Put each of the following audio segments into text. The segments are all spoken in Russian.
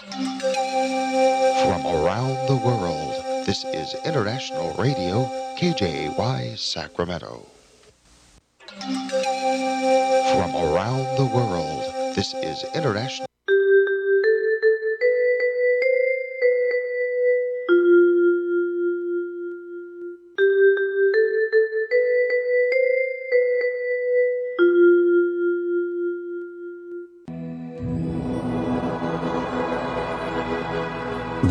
From around the world, this is International Radio, KJY Sacramento. From around the world, this is International.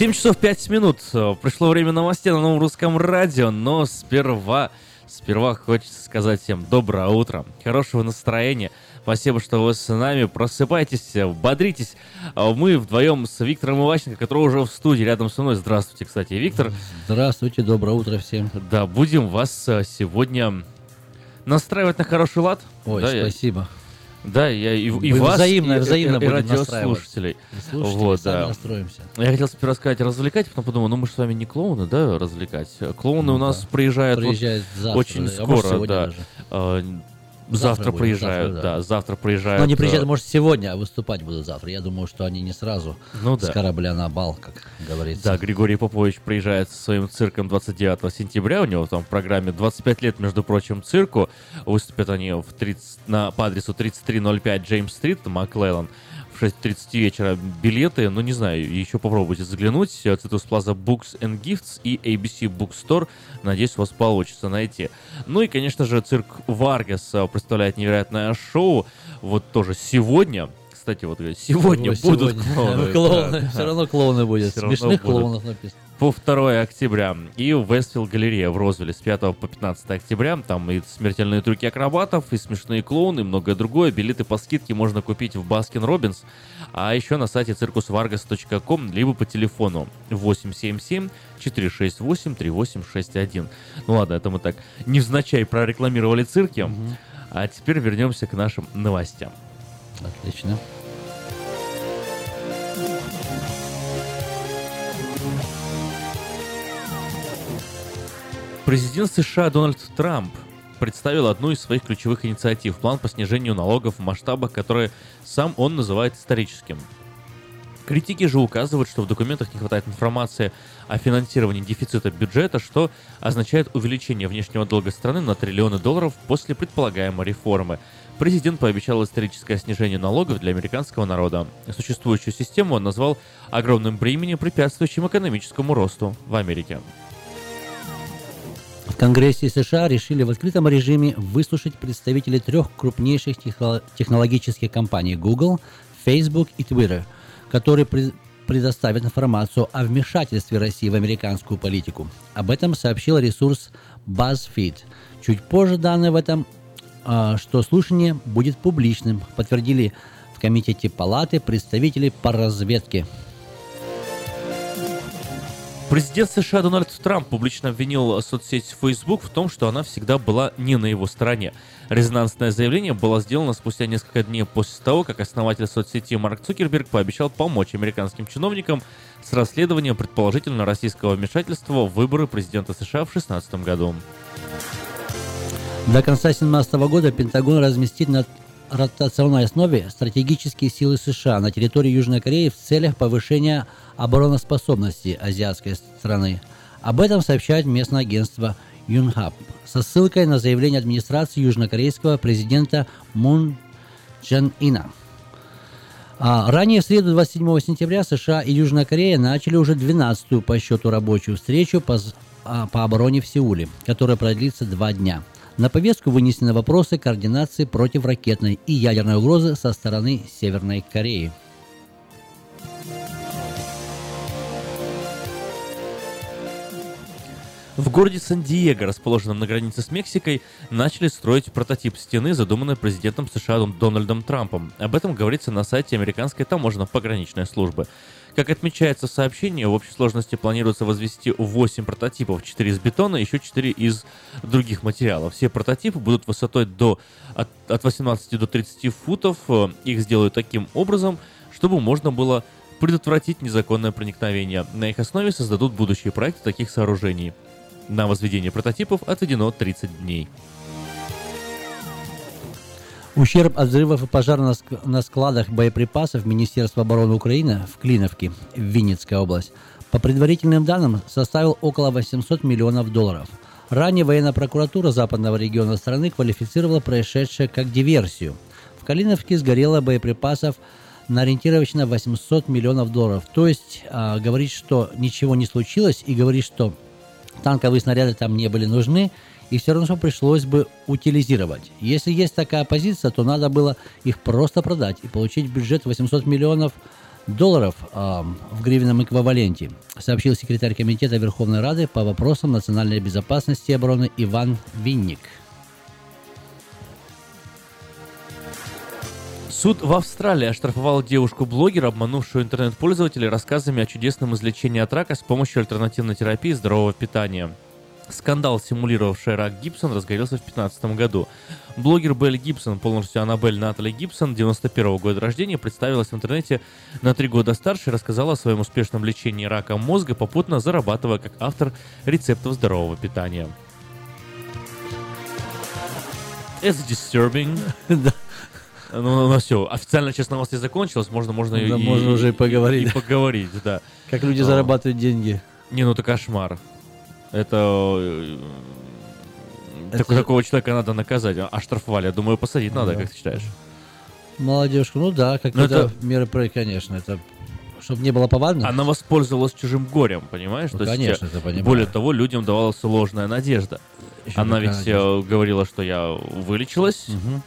Семь часов пять минут. Пришло время новостей на новом русском радио, но сперва, сперва хочется сказать всем доброе утро, хорошего настроения. Спасибо, что вы с нами. Просыпайтесь, бодритесь. Мы вдвоем с Виктором Иващенко, который уже в студии рядом со мной. Здравствуйте, кстати, Виктор. Здравствуйте, доброе утро всем. Да, будем вас э, сегодня настраивать на хороший лад. Ой, да, я- спасибо. Да, я и, и вас, взаимно- и, взаимно и, и радиослушателей. Вот, да. настроимся. Я хотел сперва сказать развлекать, потом подумал, ну мы же с вами не клоуны, да, развлекать. Клоуны Ну у нас да. приезжают вот, Приезжает завтра. очень да, а скоро, сегодня да. даже. Э, завтра будет, приезжают, завтра, да. да. завтра приезжают. Но они э, приезжают, может, сегодня, а выступать будут завтра. Я думаю, что они не сразу Ну с да. корабля на бал, как говорится. Да, Григорий Попович приезжает со своим цирком 29 сентября. У него там в программе 25 лет, между прочим, цирку. Выступят они в 30, на, по адресу 3305 Джеймс-стрит, Маклеллан. В 6.30 вечера билеты, ну не знаю, еще попробуйте заглянуть. Citrus Plaza Books and Gifts и ABC Bookstore. Надеюсь, у вас получится найти. Ну и, конечно же, цирк Vargas э, представляет невероятное шоу. Вот тоже сегодня, кстати, вот говорит, сегодня, будут клоуны. Клоуны, Да, все равно клоуны будет. Всё равно Смешных будут. клоунов написано. По 2 октября. И в Westfield Galleria в Розвилле с 5 по 15 октября. Там и смертельные трюки акробатов, и смешные клоуны, и многое другое. Билеты по скидке можно купить в Baskin Robbins, а еще на сайте circusvargas.com, либо по телефону 877 468 3861. Ну ладно, это мы так невзначай прорекламировали цирки. А теперь вернемся к нашим новостям. Отлично. Президент США Дональд Трамп представил одну из своих ключевых инициатив – план по снижению налогов в масштабах, которые сам он называет историческим. Критики же указывают, что в документах не хватает информации о финансировании дефицита бюджета, что означает увеличение внешнего долга страны на триллионы долларов после предполагаемой реформы. Президент пообещал историческое снижение налогов для американского народа. Существующую систему он назвал огромным бременем, препятствующим экономическому росту в Америке. Конгрессе США решили в открытом режиме выслушать представителей трех крупнейших техно- технологических компаний Google, Facebook и Twitter, которые пред- предоставят информацию о вмешательстве России в американскую политику. Об этом сообщил ресурс BuzzFeed. Чуть позже данные в этом, а, что слушание будет публичным, подтвердили в Комитете Палаты представители по разведке. Президент США Дональд Трамп публично обвинил соцсеть Facebook в том, что она всегда была не на его стороне. Резонансное заявление было сделано спустя несколько дней после того, как основатель соцсети Марк Цукерберг пообещал помочь американским чиновникам с расследованием предположительно российского вмешательства в выборы президента США в 2016 году. До конца 2017 года Пентагон разместит на ротационной основе стратегические силы США на территории Южной Кореи в целях повышения обороноспособности азиатской страны. Об этом сообщает местное агентство Юнхаб со ссылкой на заявление администрации южнокорейского президента Мун Чжен Ина. А, ранее в среду 27 сентября США и Южная Корея начали уже 12-ю по счету рабочую встречу по, а, по обороне в Сеуле, которая продлится два дня. На повестку вынесены вопросы координации противоракетной и ядерной угрозы со стороны Северной Кореи. В городе Сан-Диего, расположенном на границе с Мексикой, начали строить прототип стены, задуманной президентом США Дон- Дональдом Трампом. Об этом говорится на сайте американской таможенно-пограничной службы. Как отмечается в сообщении, в общей сложности планируется возвести 8 прототипов, 4 из бетона, еще 4 из других материалов. Все прототипы будут высотой до, от, от 18 до 30 футов. Их сделают таким образом, чтобы можно было предотвратить незаконное проникновение. На их основе создадут будущие проекты таких сооружений. На возведение прототипов отведено 30 дней. Ущерб от взрывов и пожара на, ск- на складах боеприпасов Министерства обороны Украины в Клиновке, Винницкая область, по предварительным данным составил около 800 миллионов долларов. Ранее военная прокуратура западного региона страны квалифицировала происшедшее как диверсию. В Калиновке сгорело боеприпасов на ориентировочно 800 миллионов долларов. То есть а, говорит, что ничего не случилось и говорит, что танковые снаряды там не были нужны, и все равно пришлось бы утилизировать. Если есть такая позиция, то надо было их просто продать и получить бюджет 800 миллионов долларов ам, в гривенном эквиваленте, сообщил секретарь Комитета Верховной Рады по вопросам национальной безопасности и обороны Иван Винник. Суд в Австралии оштрафовал девушку-блогера, обманувшую интернет-пользователей рассказами о чудесном излечении от рака с помощью альтернативной терапии и здорового питания. Скандал, симулировавший рак Гибсон, разгорелся в 2015 году. Блогер Белль Гибсон, полностью Аннабель Натали Гибсон, 91 года рождения, представилась в интернете на три года старше и рассказала о своем успешном лечении рака мозга, попутно зарабатывая как автор рецептов здорового питания. It's disturbing. Ну, ну все, официально часть новостей закончилась, можно, можно Да, можно уже и поговорить. и поговорить, да. Как люди А. зарабатывают деньги? Не, ну это кошмар. Это... э, Это так- Такого человека надо наказать. А оштрафовали, я думаю, посадить надо, Да. как ты считаешь? Молодежку, ну да, какие-то это- меры, конечно, это чтобы не было повадно. Она воспользовалась чужим горем, понимаешь? Ну, То есть, конечно, э, это понимаю. более того, людям давалась ложная надежда. Ещё Она ведь надежда. э, говорила, что я вылечилась, Мгм.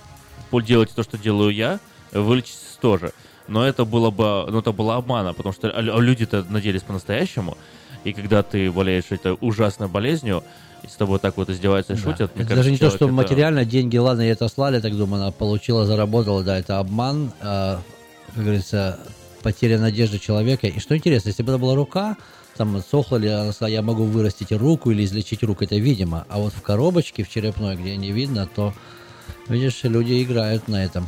Делайте то, что делаю я, вылечитесь тоже. но это было бы, ну, это было обмана, потому что люди-то надеялись по-настоящему, и когда ты болеешь этой ужасной болезнью, и с тобой так вот издеваются и Да. шутят, Это кажется, даже не то, что это- материально, деньги, ладно, ей это слали, так думаю, она получила, заработала, да, это обман, а, как говорится, потеря надежды человека. И что интересно, если бы это была рука, там сохла ли, она я могу вырастить руку или излечить руку, это видимо. А вот в коробочке, в черепной, где не видно, то, видишь, люди играют на этом.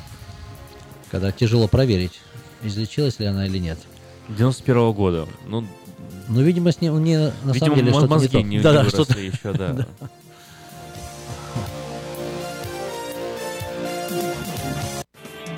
Когда тяжело проверить, излечилась ли она или нет. 91 года. Ну, Ну, видимо, с ним не, на видимо, самом деле что-то не то. не, не Да-да, выросли что-то- еще, да.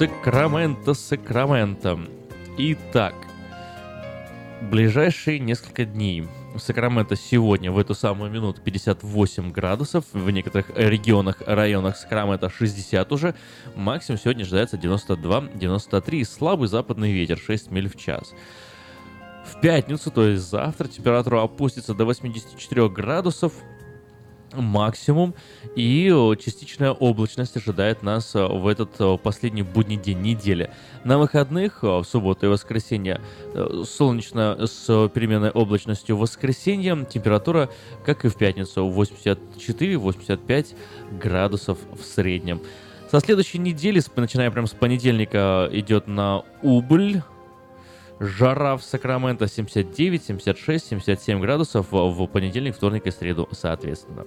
Сакраменто, Сакраменто. Итак, ближайшие несколько дней. В Сакраменто сегодня в эту самую минуту 58 градусов, в некоторых регионах, районах Сакраменто 60 уже. Максимум сегодня ожидается 92-93, слабый западный ветер 6 миль в час. В пятницу, то есть завтра, температура опустится до 84 градусов, максимум, и э, частичная облачность ожидает нас э, в этот э, последний будний день недели. На выходных, в субботу и воскресенье, солнечно с переменной облачностью в воскресенье, температура, как и в пятницу, 84-85 градусов в среднем. Со следующей недели, начиная прям с понедельника, идет на убыль. Жара в Сакраменто 79, 76, 77 градусов в понедельник, вторник и среду, соответственно.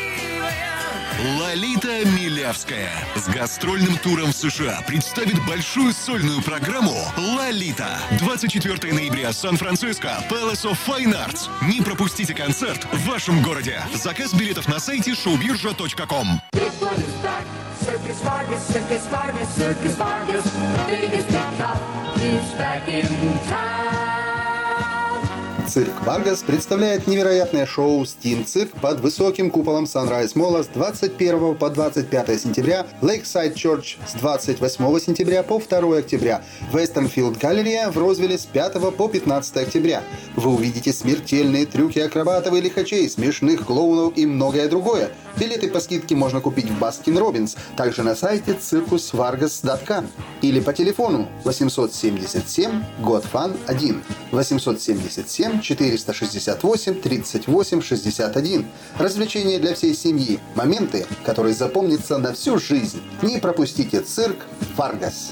Лолита Милявская с гастрольным туром в США представит большую сольную программу «Лолита». 24 ноября, Сан-Франциско, Palace of Fine Arts. Не пропустите концерт в вашем городе. Заказ билетов на сайте showbirja.com. Circus Vargas, Circus Vargas, Circus Vargas. The biggest big top is back in town. Цирк Vargas представляет невероятное шоу «Steam Cirque» под высоким куполом Sunrise Mall а с 21 по 25 сентября, Lakeside Church с 28 сентября по 2 октября, Westfield Galleria в Розвилле с 5 по 15 октября. Вы увидите смертельные трюки акробатов и лихачей, смешных клоунов и многое другое. Билеты по скидке можно купить в Баскин Робинс, также на сайте circusvargas.com или по телефону 877 GOTFUN 1 877 468 38 61. Развлечения для всей семьи. Моменты, которые запомнятся на всю жизнь. Не пропустите цирк Варгас.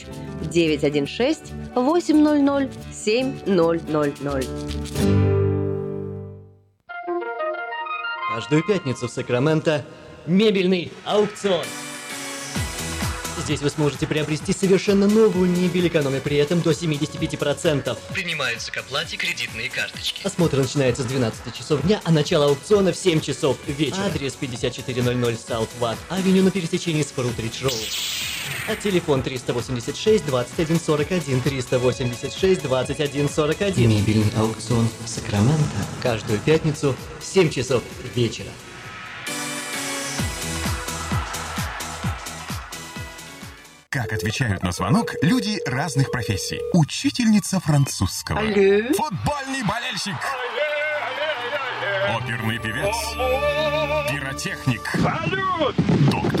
916 800 7000. Каждую пятницу в Сакраменто мебельный аукцион. Здесь вы сможете приобрести совершенно новую мебель, экономя при этом до 75%. Принимаются к оплате кредитные карточки. Осмотр начинается с 12 часов дня, а начало аукциона в 7 часов вечера. Адрес 5400 South Watt Авеню на пересечении с Фрутридж Роуд. А телефон 386 21 41 386 21 41. Мебельный аукцион Сакраменто. Каждую пятницу в 7 часов вечера. Как отвечают на звонок люди разных профессий. Учительница французского. Алло. Футбольный болельщик. Оперный певец. Пиротехник. Салют! Доктор.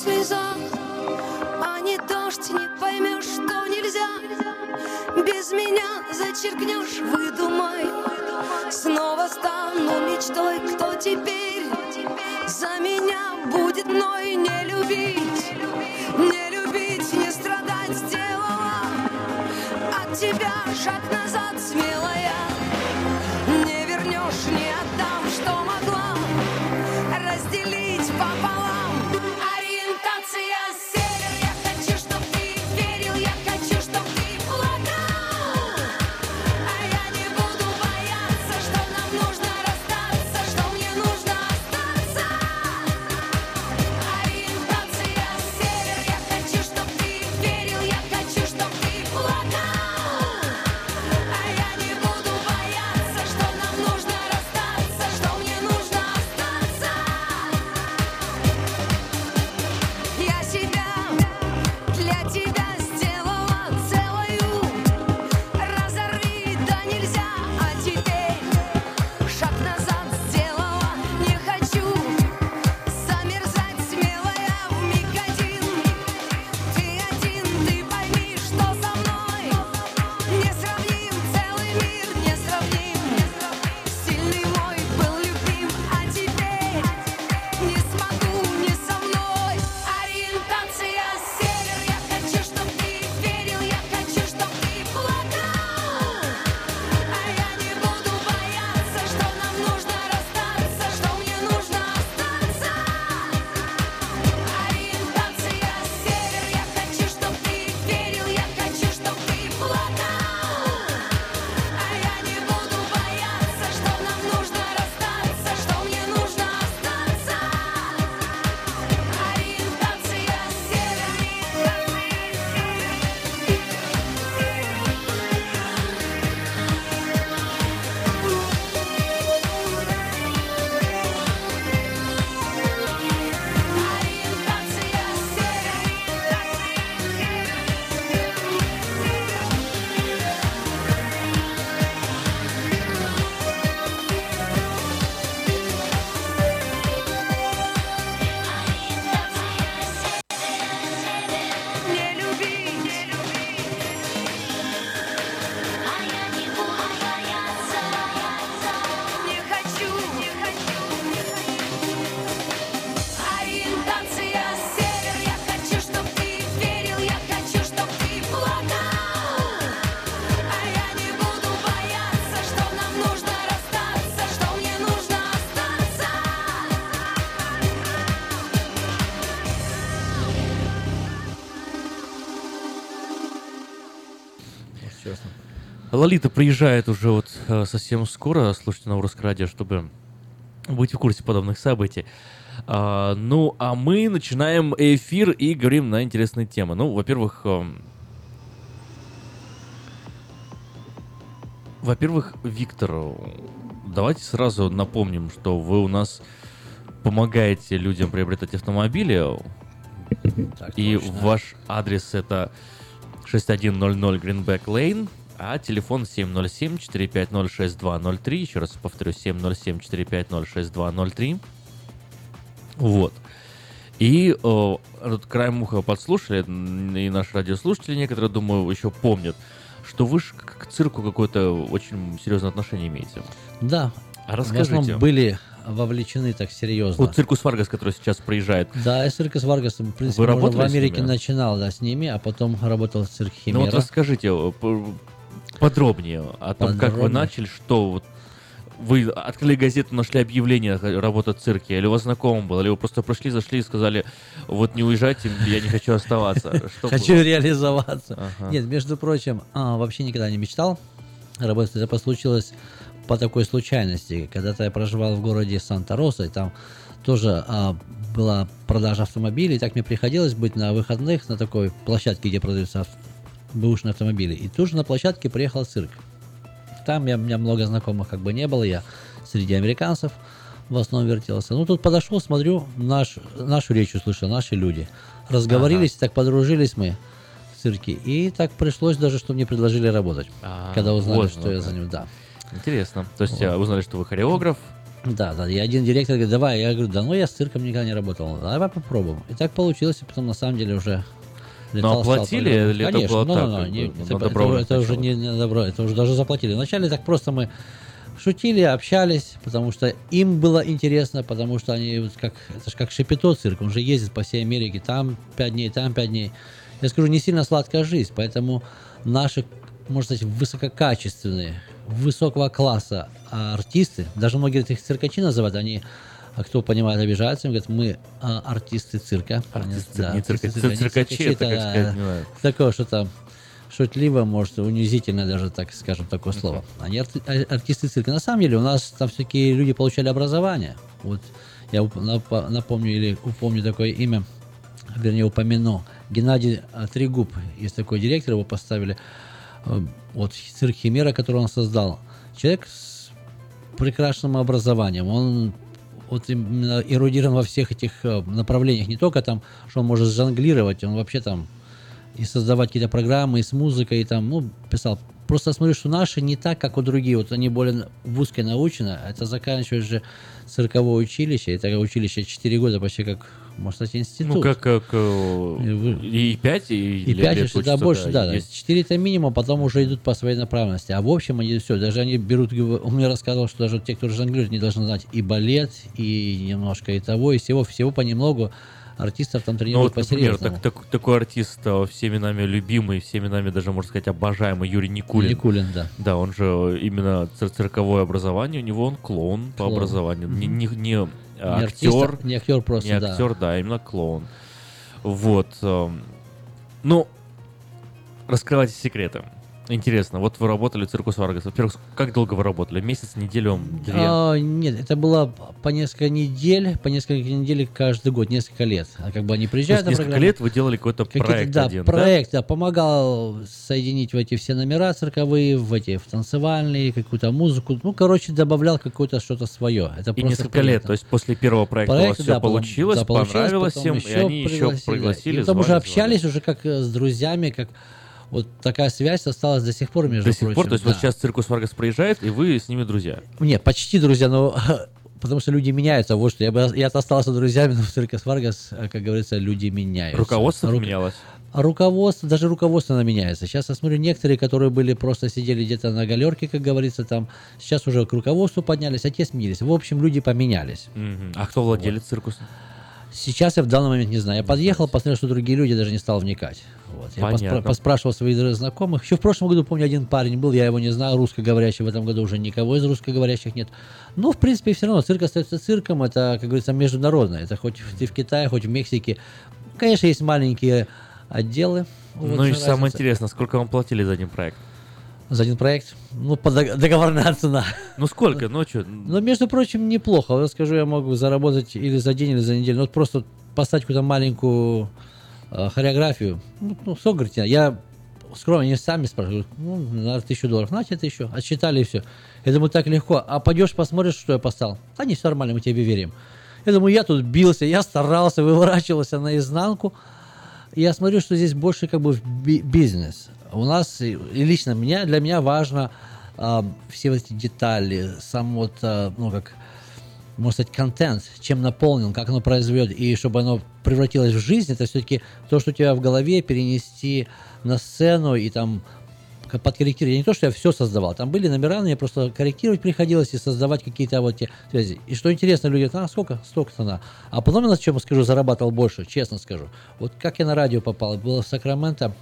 Что слеза, а не дождь, не поймешь, что нельзя. Без меня зачеркнешь, выдумай. Снова стану мечтой, кто теперь за меня будет мной не любить. Не любить, не страдать сделала. От тебя шаг назад смелая. Не вернешь, не отдам, что могла разделить пополам. Ciência. Лолита приезжает уже вот э, совсем скоро, слушайте на Русское радио, чтобы быть в курсе подобных событий. А, ну, а мы начинаем эфир и говорим на интересные темы. Ну, во-первых, эм, во-первых, Виктор, давайте сразу напомним, что вы у нас помогаете людям приобретать автомобили. Так и точно. ваш адрес это 6100 Greenback Lane, а телефон 707-450-6203. Еще раз повторю, 707-450-6203. Вот. И вот краем уха подслушали, и наши радиослушатели некоторые, думаю, еще помнят, что вы ж к цирку какое-то очень серьезное отношение имеете. Да. А расскажите. были вовлечены так серьезно. Вот циркус Фаргас, который сейчас приезжает. Да, и Circus Vargas, в принципе, Вы работали в Америке начинал, да, с ними, а потом работал в цирке New Chimera. вот расскажите э, подробнее о том, как вы Подробнее. начали, что вот вы открыли газету, нашли объявление э, работа цирке, или у вас знакомый был, или вы просто пришли, зашли и сказали, вот не уезжайте, я не хочу оставаться. Хочу было? реализоваться. Нет, между прочим, а, вообще никогда не мечтал работать. Это случилось по такой случайности. Когда-то я проживал в городе Санта-Роса, и там тоже а, была продажа автомобилей. И так мне приходилось быть на выходных на такой площадке, где продаются бэушные автомобили. И тут же на площадке приехал цирк. Там я, у меня много знакомых как бы не было, я среди американцев в основном вертелся. Ну, тут подошел, смотрю, наш, нашу речь услышал, наши люди. Разговорились, так подружились мы в цирке. И так пришлось даже, что мне предложили работать. А, когда узнали, вот что оно я за ним, да. Интересно. То есть э, узнали, что вы хореограф. Да, да. И один директор говорит, давай. Я говорю, да ну я с цирком никогда не работал. Давай попробуем. И так получилось, и потом на самом деле уже летал, стал оплатили или это было ну, так, ну, ну, не- на это, это- добровольных это уже не, не добро, это уже даже заплатили. Вначале так просто мы шутили, общались, потому что им было интересно, потому что они вот как это же как Шепето цирк, он же ездит по всей Америке, там пять дней, там пять дней. Я скажу, не сильно сладкая жизнь, поэтому наши, можно сказать, высококачественные, высокого класса а, артисты, даже многие их циркачи называют, они а кто понимает, обижаются, им говорят, мы а, артисты цирка. Артисты, Да, не артисты цирка- цирка, не циркачи, это, как сказать, знаю. Такое что-то шутливо, может, унизительно даже, так скажем, такое слово. Они арти- а- артисты цирка. На самом деле у нас там все-таки люди получали образование. Вот я напомню или упомню такое имя, вернее, упомяну. Геннадий а, Трегуб, есть такой директор, его поставили. Э, Вот цирк Химера, который он создал. Человек с прекрасным образованием. Он вот именно эрудирован во всех этих э, направлениях. Не только там, что он может жонглировать, он вообще там и создавать какие-то программы, и с музыкой, и там, ну, писал. Просто смотрю, что наши не так, как у других. Вот они более в узкой научно. Это заканчиваешь же цирковое училище. Это училище 4 года, почти как, можно сказать, институт. Ну, как, как э, И вы- и 5, и, И лет- 5, лет и всегда учатся, больше, да. есть. 4 это минимум, потом уже идут по своей направленности. А в общем они все, даже они берут, он мне рассказывал, что даже те, кто жонглирует, не должны знать и балет, и немножко и того, и всего, всего понемногу. Артистов там Ну тренируют вот, например, так- так- такой артист, э, всеми нами любимый, всеми нами даже, можно сказать, обожаемый Юрий Никулин. Никулин, да. Да, он же именно цир- цирковое образование, у него он клоун по Клоун. образованию. Не, не, не, а, Не артист, актер, а- не актер просто, не да. актер, да, именно клоун. Вот. эм, Ну, раскрывайте секреты. Интересно, вот вы работали в Circus Vargas. Во-первых, как долго вы работали? Месяц, неделю, две? А, нет, это было по несколько недель, по несколько недель каждый год, несколько лет. А как бы они То приезжают есть на несколько лет вы делали какой-то проект да, один, да? проект, да? помогал соединить в эти все номера цирковые, в эти в танцевальные, какую-то музыку. Ну, короче, добавлял какое-то что-то свое. Это И несколько лет, приятно. то есть после первого проекта у вас Проект, все да, потом- получилось, да, получилось, понравилось им, и они еще пригласили, да. И потом уже общались уже как э, с друзьями, как вот такая связь осталась до сих пор, между До сих прочим. пор, то есть вот да. сейчас Circus Vargas приезжает, и вы с ними друзья. Не, почти друзья, но потому что люди меняются. Вот что я бы я остался друзьями, но в Circus Vargas, э, как говорится, люди меняются. Руководство Рук- поменялось. А руководство, даже руководство оно меняется. Сейчас я смотрю, некоторые, которые были просто сидели где-то на галерке, как говорится, там, сейчас уже к руководству поднялись, а те сменились. В общем, люди поменялись. Мгм. А кто владелец циркуса? Сейчас я в данный момент не знаю. Я подъехал, посмотрел, что другие люди, даже не стал вникать. Вот. Я поспра- поспрашивал своих знакомых. Еще в прошлом году, помню, один парень был, я его не знаю, русскоговорящий. В этом году уже никого из русскоговорящих нет. Но, в принципе, все равно цирк остается цирком. Это, как говорится, международное. Это хоть ты в Китае, хоть в Мексике. Конечно, есть маленькие отделы. Вот ну и разница. самое интересное, сколько вам платили за один проект? За один проект? Ну, по дог- договорная цена. Ну сколько? Ну что? Но, между прочим, неплохо. Вот скажу, я могу заработать или за день, или за неделю. Ну, вот просто поставить какую-то маленькую э, хореографию. Ну, ну сколько, говорите, я скромно, они сами спрашивают, ну, на тысячу долларов, на тебе тысячу, отсчитали и все. Я думаю, так легко. А пойдешь, посмотришь, что я поставил. Да не, все нормально, мы тебе верим. Я думаю, я тут бился, я старался, выворачивался наизнанку. я смотрю, что здесь больше как бы бизнес. У нас, и лично меня, для меня важно а, все эти детали, сам вот, а, ну, как, можно сказать, контент, чем наполнен, как оно произведет, и чтобы оно превратилось в жизнь, это все-таки то, что у тебя в голове, перенести на сцену и там подкорректировать. Не то, что я все создавал. Там были номера, мне просто корректировать приходилось и создавать какие-то вот те связи. И что интересно, люди говорят, а сколько? Столько-то. А потом я на чем скажу, зарабатывал больше, честно скажу. Вот как я на радио попал, было в Сакраменто,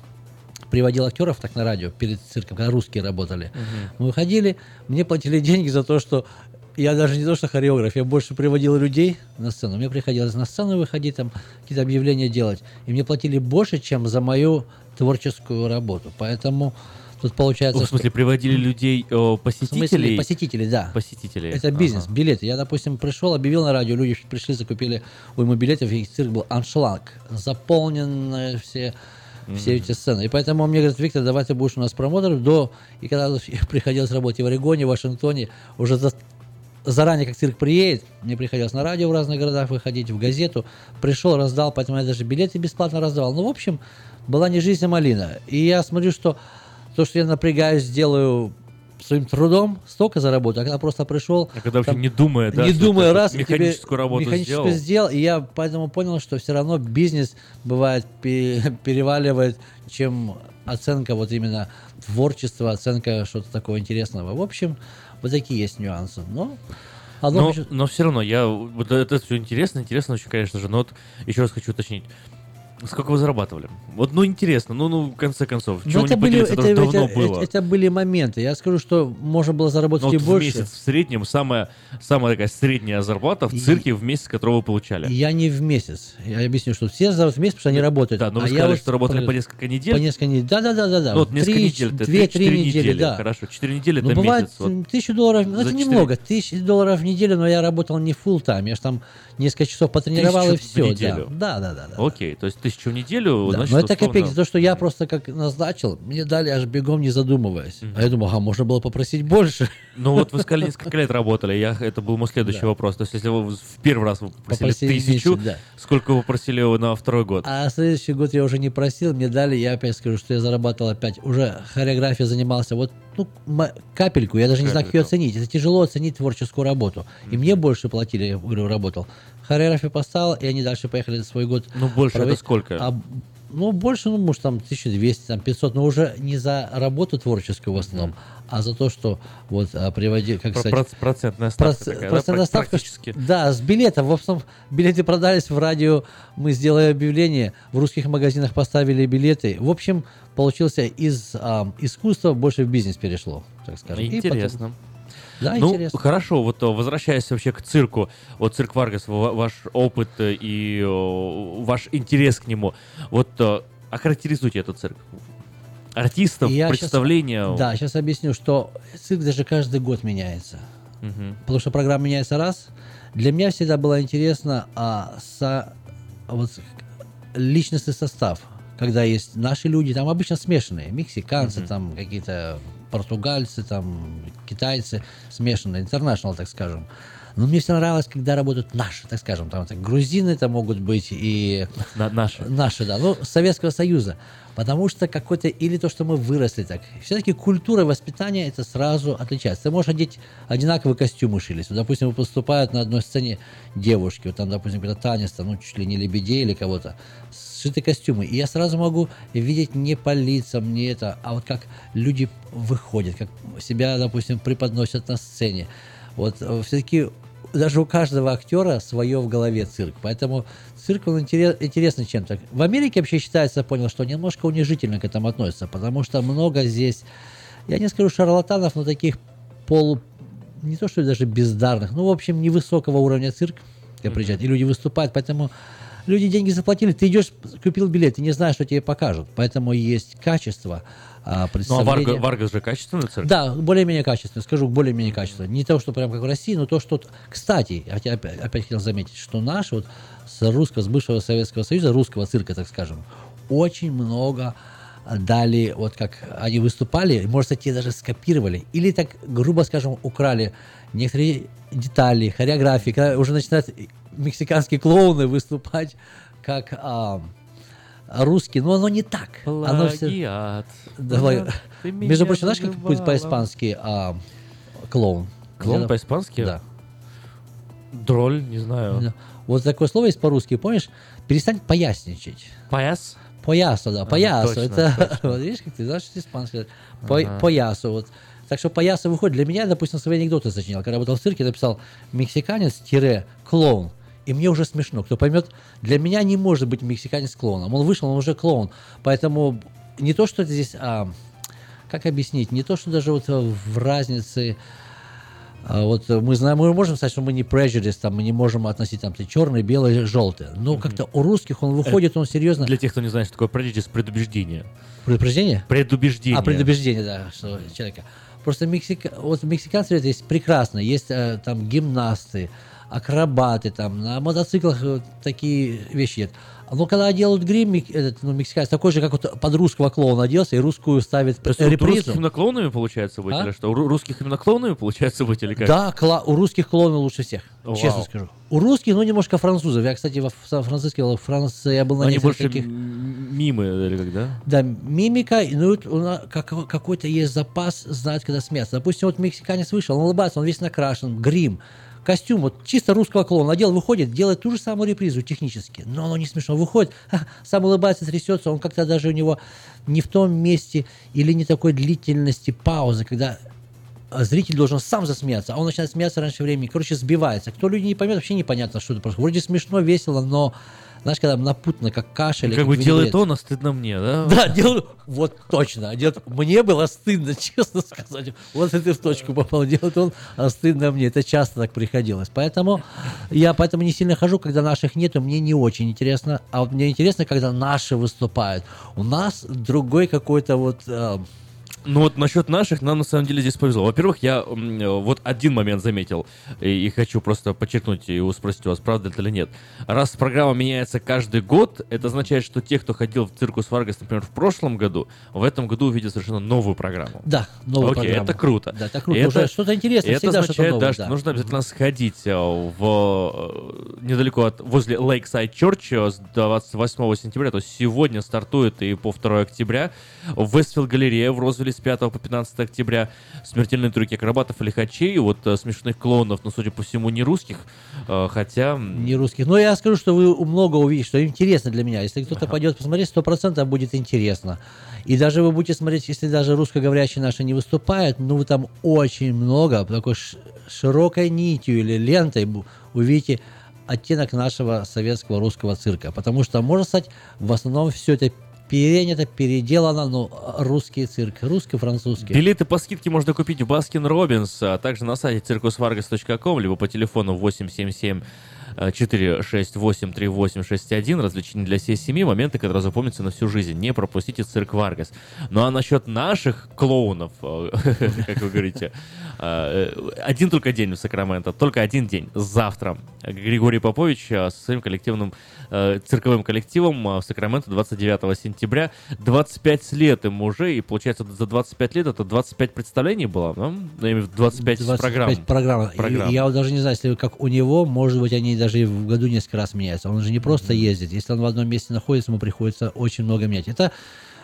приводил актеров так на радио перед цирком, когда русские работали. Мы выходили, мне платили деньги за то, что я даже не то, что хореограф, я больше приводил людей на сцену. Мне приходилось на сцену выходить, там какие-то объявления делать. И мне платили больше, чем за мою творческую работу. Поэтому тут получается... Ну, в смысле, что- приводили людей, э, в смысле, посетителей? посетителей, да. Посетителей. Это бизнес, Ага. билеты. Я, допустим, пришел, объявил на радио, люди пришли, закупили уйму билетов, и цирк был аншлаг, заполнены все, все эти сцены. И поэтому мне говорят, Виктор, давай ты будешь у нас промоутером до... И когда приходилось работать в Орегоне, в Вашингтоне, уже за- заранее, как цирк приедет, мне приходилось на радио в разных городах выходить, в газету, пришел, раздал, поэтому я даже билеты бесплатно раздавал. Ну, в общем, была не жизнь, а малина. И я смотрю, что то, что я напрягаюсь, делаю своим трудом, столько заработаю, а когда просто пришел... А когда вообще там, не думая, да, не думая, раз, механическую работу механическую сделал. сделал, и я поэтому понял, что все равно бизнес бывает пе- переваливает, чем оценка вот именно творчества, оценка что-то такого интересного. В общем, вот такие есть нюансы. Но одно Но, хочу- но все равно, я вот это все интересно, интересно очень, конечно же, но вот еще раз хочу уточнить. Сколько вы зарабатывали? Вот, ну, интересно, ну, ну, в конце концов, Ну, чего не поделиться, это, уже давно это- было. это были моменты. Я скажу, что можно было заработать Ну, и вот в больше. месяц в среднем самая, самая такая средняя зарплата в И- цирке в месяц, которую вы получали. Я не в месяц. Я объясню, что все зарабатывают в месяц, потому что они работают. Да, но вы А я сказали, вот что работали по несколько недель. По несколько недель. Да, да, да, да, да. Ну, вот несколько недель, это две-три 3-4 недели, да. Хорошо, 4 недели Ну, это бывает месяц. вот. тысячу долларов, ну, За это четыре- немного, тысячу долларов в неделю, но я работал не full time, я же там несколько часов потренировал и Тысячу в все. Да. да, да, да. да. Окей, то есть тысячу в неделю, Да, значит, но это копейки, то, что я просто как назначил, мне дали аж бегом, не задумываясь. А я думал, а можно было попросить больше. Ну вот вы сказали, несколько лет работали, я, это был мой следующий вопрос. То есть если вы в первый раз вы попросили Попросили тысячу, да. сколько вы просили на второй год? А следующий год я уже не просил, мне дали, я опять скажу, что я зарабатывал опять, уже хореографией занимался, вот ну, капельку, я даже не знаю, как ее Капельку. оценить. Это тяжело оценить творческую работу. И мне больше платили, я говорю, работал. Хореографию поставил, и они дальше поехали свой год. Ну, больше это проводить. сколько? А, ну, больше, ну, может, там 1200, там 500, но уже не за работу творческую в основном, а за то, что вот а, приводи, как Про- сказать... проц- процентная ставка проц- такая, да, процентная пра- ставка, практически. да, с билетов. В основном билеты продались в радио. Мы сделали объявление. В русских магазинах поставили билеты. В общем, получился из а, искусства больше в бизнес перешло, так скажем. И потом- Интересно. Да, ну, интересно. хорошо, вот э, возвращаясь вообще к цирку, вот цирк Варгас, ва- ваш опыт э, и э, ваш интерес к нему, вот охарактеризуйте этот цирк. Артистов, Я представления. да, сейчас объясню, что цирк даже каждый год меняется. Мгм. Потому что программа меняется раз. Для меня всегда было интересно а, со, вот, личностный состав. Когда есть наши люди, там обычно смешанные, мексиканцы, там какие-то португальцы, там китайцы, смешанные, интернешнл, так скажем. Но мне все нравилось, когда работают наши, так скажем, там это грузины, это могут быть и На- наши. наши, да, ну Советского Союза, потому что какой-то или то, что мы выросли так, все-таки культура воспитания это сразу отличается. Ты можешь одеть одинаковые костюмы шились, Вот, допустим, поступают на одной сцене девушки, вот там, допустим, какой-то танец, там, ну чуть ли не лебедей или кого-то, сшитые костюмы, и я сразу могу видеть не по лицам, не это, а вот как люди выходят, как себя, допустим, преподносят на сцене. Вот все-таки даже у каждого актера свое в голове цирк. Поэтому цирк, он интерес, интересный чем-то. В Америке вообще считается, понял, что немножко унижительно к этому относятся, потому что много здесь, я не скажу шарлатанов, но таких полу, не то что даже бездарных, ну, в общем, невысокого уровня цирк, приезжают, и люди выступают, поэтому люди деньги заплатили, ты идешь, купил билет, ты не знаешь, что тебе покажут, поэтому есть качество а, Ну, а представления. Варга- Варгас же качественный цирк? Да, более-менее качественно, скажу, более-менее качественно. Не то, что прям как в России, но то, что... Кстати, я хотя- опять, опять хотел заметить, что наш вот с русского, с бывшего Советского Союза, русского цирка, так скажем, очень много дали, вот как они выступали, может, кстати, даже скопировали, или так, грубо скажем, украли некоторые детали, хореографии, когда уже начинают мексиканские клоуны выступать как а, русский, но оно не так. Оно Плагиат. Давай. Да, ты Между прочим, знаешь, как будет по-испански а, клоун? Клоун Где-то- по-испански? Да. Дроль, не знаю. Вот такое слово есть по-русски, помнишь? Перестань поясничать. Пояс? Поясо, да, поясо. точно, это, видишь, как ты знаешь испанский. По, Ага. Поясо, вот. Так что поясо выходит. Для меня, допустим, свои анекдоты сочинял. Когда работал в цирке, написал мексиканец-клоун. И мне уже смешно. Кто поймет, для меня не может быть мексиканец клоуном. Он вышел, он уже клоун. Поэтому не то, что здесь... а, как объяснить? Не то, что даже вот э, в разнице... а, Вот э, мы знаем, мы можем сказать, что мы не prejudice, там, мы не можем относить там черный, белый, желтый. Но как-то у русских он выходит, он серьезно. Для тех, кто не знает, что такое prejudice, предубеждение. Предупреждение? Предубеждение. А, предубеждение, да, что человека. Просто мексика... вот мексиканцы это есть прекрасно. Есть э, там гимнасты, акробаты, там на мотоциклах э, такие вещи есть. Но когда делают грим, этот, ну, мексиканец такой же, как вот под русского клоуна оделся и русскую ставит То есть репризу. русских именно клоунами получается быть, А? или что? У ру- русских именно клоунами получается быть, или как? Да, кла- у русских клоунов лучше всех, Вау. честно скажу. У русских, ну, немножко французов. Я, кстати, во Сан-Франциско, во Франции, я был на Они нескольких больше таких... мимы, или как, да? Да, мимика, ну, как- какой-то есть запас знать, когда смеяться. Допустим, вот мексиканец вышел, он улыбается, он весь накрашен, грим, костюм, вот чисто русского клоуна надел, выходит, делает ту же самую репризу технически, но оно не смешно. Выходит, сам улыбается, трясется, он как-то даже у него не в том месте или не такой длительности паузы, когда зритель должен сам засмеяться, а он начинает смеяться раньше времени, короче, сбивается. Кто люди не поймет, вообще непонятно, что это происходит. Вроде смешно, весело, но, знаешь, когда напутно, как кашель. как бы делает он, а стыдно мне, да? Да, делаю. Вот точно. Делает- Мне было стыдно, честно сказать. Вот ты в точку попал. Делает он, а стыдно мне. Это часто так приходилось. Поэтому я поэтому не сильно хожу, когда наших нету. Мне не очень интересно. А вот мне интересно, когда наши выступают. У нас другой какой-то вот... Ну вот насчет наших нам на самом деле здесь повезло. Во-первых, я вот один момент заметил и, и хочу просто подчеркнуть и спросить у вас, правда это или нет. Раз программа меняется каждый год, это означает, что те, кто ходил в циркус Варгас, например, в прошлом году, в этом году увидят совершенно новую программу. Да, новую Окей, программу. это круто. Да, это круто. Уже что-то интересное, Это означает, новое, да, что да. нужно обязательно сходить э, в э, недалеко от возле Lakeside Church э, с 28 сентября, то есть сегодня стартует и по 2 октября в Westfield Galleria в Розвилле с 5 по 15 октября смертельные трюки акробатов и лихачей, вот э, смешных клоунов, но судя по всему не русских, э, хотя Не русских. Но я скажу, что вы много увидите, что интересно для меня. Если кто-то пойдет посмотреть, сто процентов будет интересно. И даже вы будете смотреть, если даже русскоговорящие наши не выступают, ну вы там очень много, такой широкой нитью или лентой увидите оттенок нашего советского русского цирка. Потому что, можно сказать, в основном все это перенято, переделано, ну, русский цирк, русско-французский. Билеты по скидке можно купить в Баскин Робинс, а также на сайте circusvargas.com, либо по телефону 877 4683861. Развлечения для всей семьи, моменты, которые запомнятся на всю жизнь. Не пропустите цирк Варгас. Ну а насчет наших клоунов, э, как вы говорите, э, один только день в Сакраменто, только один день, завтра. Григорий Попович э, со своим коллективным э, цирковым коллективом э, в Сакраменто 29 сентября. 25 лет ему уже, и получается за 25 лет это 25 представлений было, да? Ну, я имею в виду 25, 25 программ. программ. Программ. и я вот даже не знаю, если как у него, может быть, они даже и в году несколько раз меняются. Он же не просто ездит. Если он в одном месте находится, ему приходится очень много менять. Это,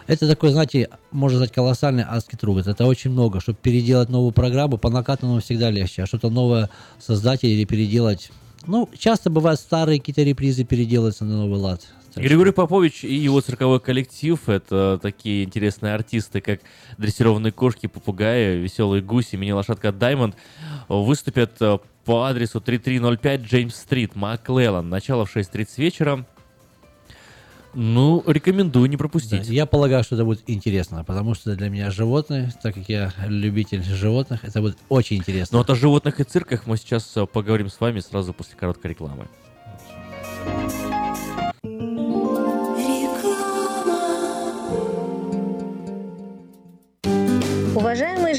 это такой, знаете, можно сказать, колоссальный адский труд. Это очень много. Чтобы переделать новую программу, по накатанному всегда легче. А что-то новое создать или переделать... Ну, часто бывают старые какие-то репризы переделываются на новый лад. Григорий Попович и его цирковой коллектив — это такие интересные артисты, как дрессированные кошки, попугаи, веселые гуси, мини-лошадка Даймонд, выступят э, по адресу 3305 Джеймс-стрит, Маклеллан. Начало в 6.30 вечера. Ну, рекомендую не Да, пропустить. я полагаю, что это будет интересно, потому что для меня животные, так как я любитель животных, это будет очень интересно. Но вот о животных и цирках мы сейчас э, поговорим с вами сразу после короткой рекламы. Уважаемые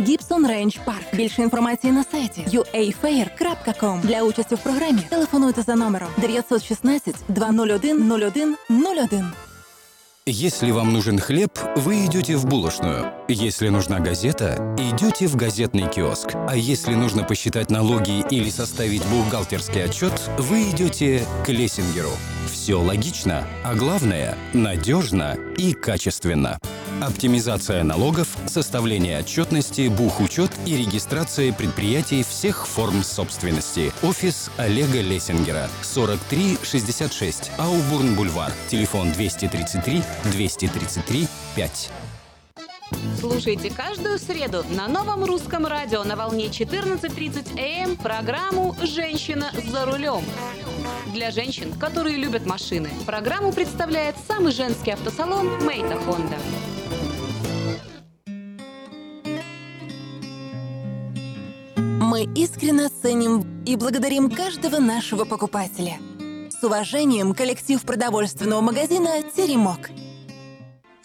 Гібсон Рейндж Парк. Більше інформації на сайті uafair.com. Для участі в програмі телефонуйте за номером 916 201 01 01. Если вам нужен хлеб, вы идете в булочную. Если нужна газета, идете в газетный киоск. А если нужно посчитать налоги или составить бухгалтерский отчет, вы идете к Лессингеру. Все логично, а главное – надежно и качественно. Оптимизация налогов, составление отчетности, бухучет и регистрация предприятий всех форм собственности. Офис Олега Лессингера. 4366 Аубурн-Бульвар. Телефон 233 233 5. Слушайте каждую среду на новом русском радио на волне 14.30 АМ программу «Женщина за рулем». Для женщин, которые любят машины, программу представляет самый женский автосалон «Мейта Хонда». Мы искренне ценим и благодарим каждого нашего покупателя. С уважением, коллектив продовольственного магазина «Теремок».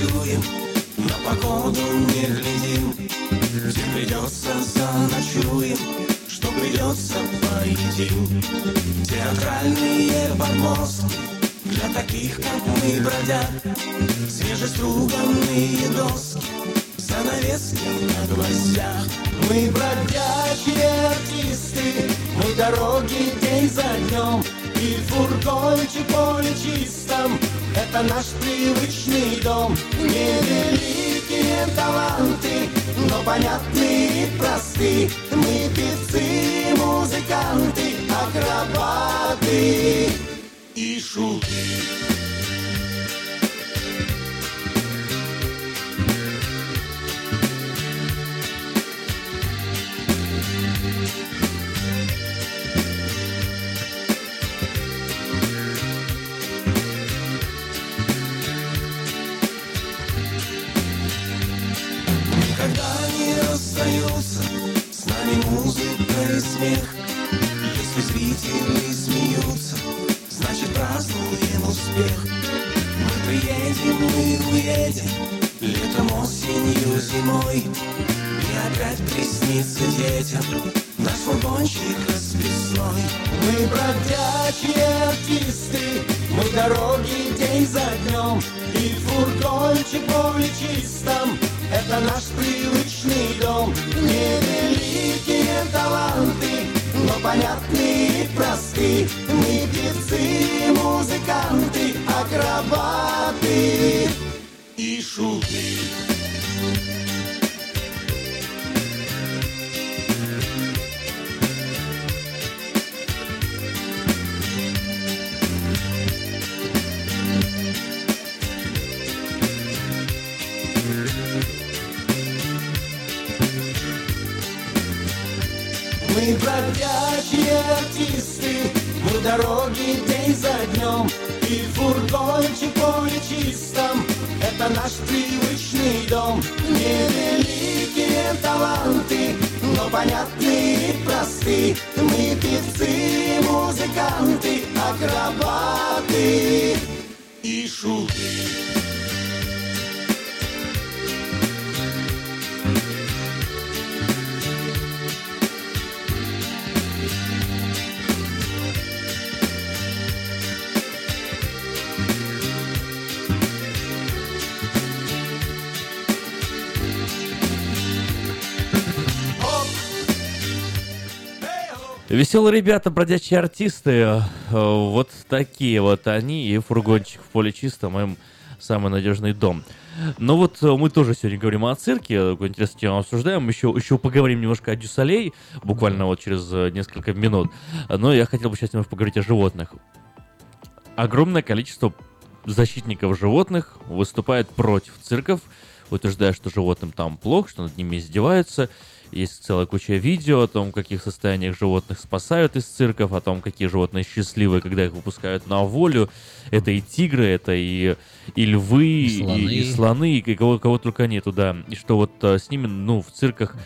Кочуем, на погоду не глядим. Где придется заночуем, что придется поедим. Театральные подмостки для таких, как мы, бродят. Свежеструганные доски, занавески на гвоздях. Мы бродячие артисты, мы дороги день за днем. И фургончик поле чистом, это наш привычный дом. Невеликие таланты, но понятные и просты. Мы певцы, музыканты, акробаты и шуты. остается С нами музыка и смех. Если зрители смеются Значит празднуем успех. Мы приедем мы уедем. Летом, осенью, зимой. И опять приснится детям Наш фургончик расписной. Мы бродячие артисты Мы дороги день за днем. И фургончик в чистом Это наш привычный дом. Невеликие таланты, но понятные и просты. Мы певцы, музыканты, акробаты и шуты. Мы бродячие артисты, мы дороги день за днем, и фургончик поле чистом, это наш привычный дом. Невеликие таланты, но понятные и просты. Мы певцы, музыканты, акробаты и шуты. Веселые ребята, бродячие артисты, э, вот такие вот они, и фургончик в поле чистом, им самый надежный дом. Ну вот э, мы тоже сегодня говорим о цирке, такую интересную тему обсуждаем, еще, еще поговорим немножко о Дюсалей, буквально вот через э, несколько минут. Но я хотел бы сейчас немножко поговорить о животных. Огромное количество защитников животных выступает против цирков, утверждая, что животным там плохо, что над ними издеваются. Есть целая куча видео о том, в каких состояниях животных спасают из цирков, о том, какие животные счастливые, когда их выпускают на волю. Это и тигры, это и, и львы, и, слоны. и, слоны, и кого, кого только нету, да. И что вот э, с ними, ну, в цирках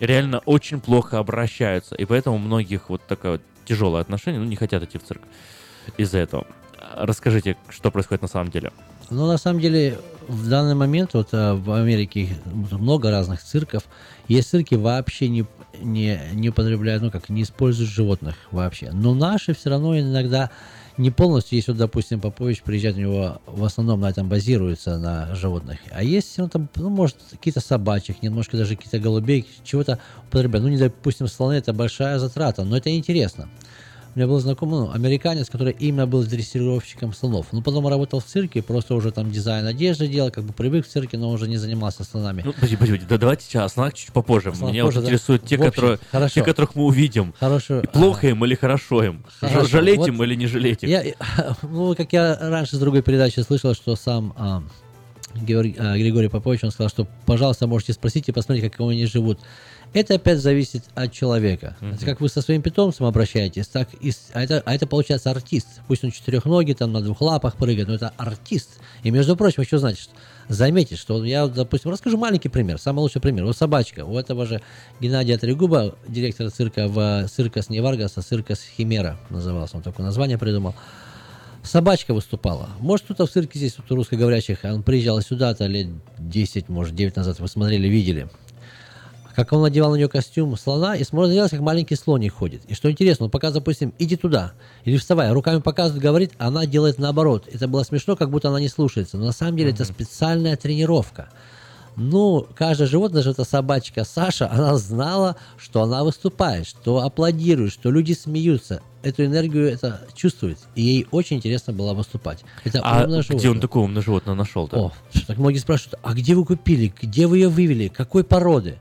реально очень плохо обращаются. И поэтому многих вот такое вот тяжелое отношение, ну, не хотят идти в цирк из-за этого. Расскажите, что происходит на самом деле. Ну, на самом деле, в данный момент вот а, в Америке много разных цирков. Есть цирки вообще не, не, не употребляют, ну как, не используют животных вообще. Но наши все равно иногда не полностью, если вот, допустим, Попович приезжает, у него в основном на этом базируется, на животных. А есть, ну, там, ну, может, какие-то собачьих, немножко даже какие-то голубей, чего-то употребляют. Ну, не, допустим, слоны, это большая затрата, но это интересно. У меня был знакомый ну, американец, который именно был дрессировщиком слонов. Ну, потом работал в цирке, просто уже там дизайн одежды делал, как бы привык в цирке, но уже не занимался слонами. Ну, подожди, подожди, да давайте сейчас, слонах чуть попозже. Слонах Меня позже, вот да. интересуют те, В общем, которые, хорошо. те, которых мы увидим. Хорошо. И плохо им или хорошо им? Хорошо, Жалеть вот им или не жалеть их? Я, ну, как я раньше с другой передачи слышал, что сам а, Георгий- а, Григорий Попович, он сказал, что, пожалуйста, можете спросить и посмотреть, как они живут. Это опять зависит от человека. Это как вы со своим питомцем обращаетесь, так и с- а, это, а это получается артист. Пусть он четырехногий, там на двух лапах прыгает, но это артист. И между прочим, еще знаете, что заметьте, что я, допустим, расскажу маленький пример, самый лучший пример. Вот собачка, у этого же Геннадия Трегуба, директора цирка в циркас не Варгаса, циркас Химера назывался, он такое название придумал. Собачка выступала. Может, кто-то в цирке здесь, вот у русскоговорящих, он приезжал сюда-то лет 10, может, 9 назад, вы смотрели, видели. Как он надевал на нее костюм слона и смотрелось, как маленький слоник ходит. И что интересно, он показывает, допустим, иди туда, или вставай, руками показывает, говорит, а она делает наоборот. Это было смешно, как будто она не слушается. Но на самом деле это специальная тренировка. Ну, каждое животное, даже эта собачка Саша, она знала, что она выступает, что аплодирует, что люди смеются. Эту энергию это чувствует. И ей очень интересно было выступать. Это А где он животное. такое умное животное нашел-то? О, так многие спрашивают, а где вы купили, где вы ее вывели, какой породы?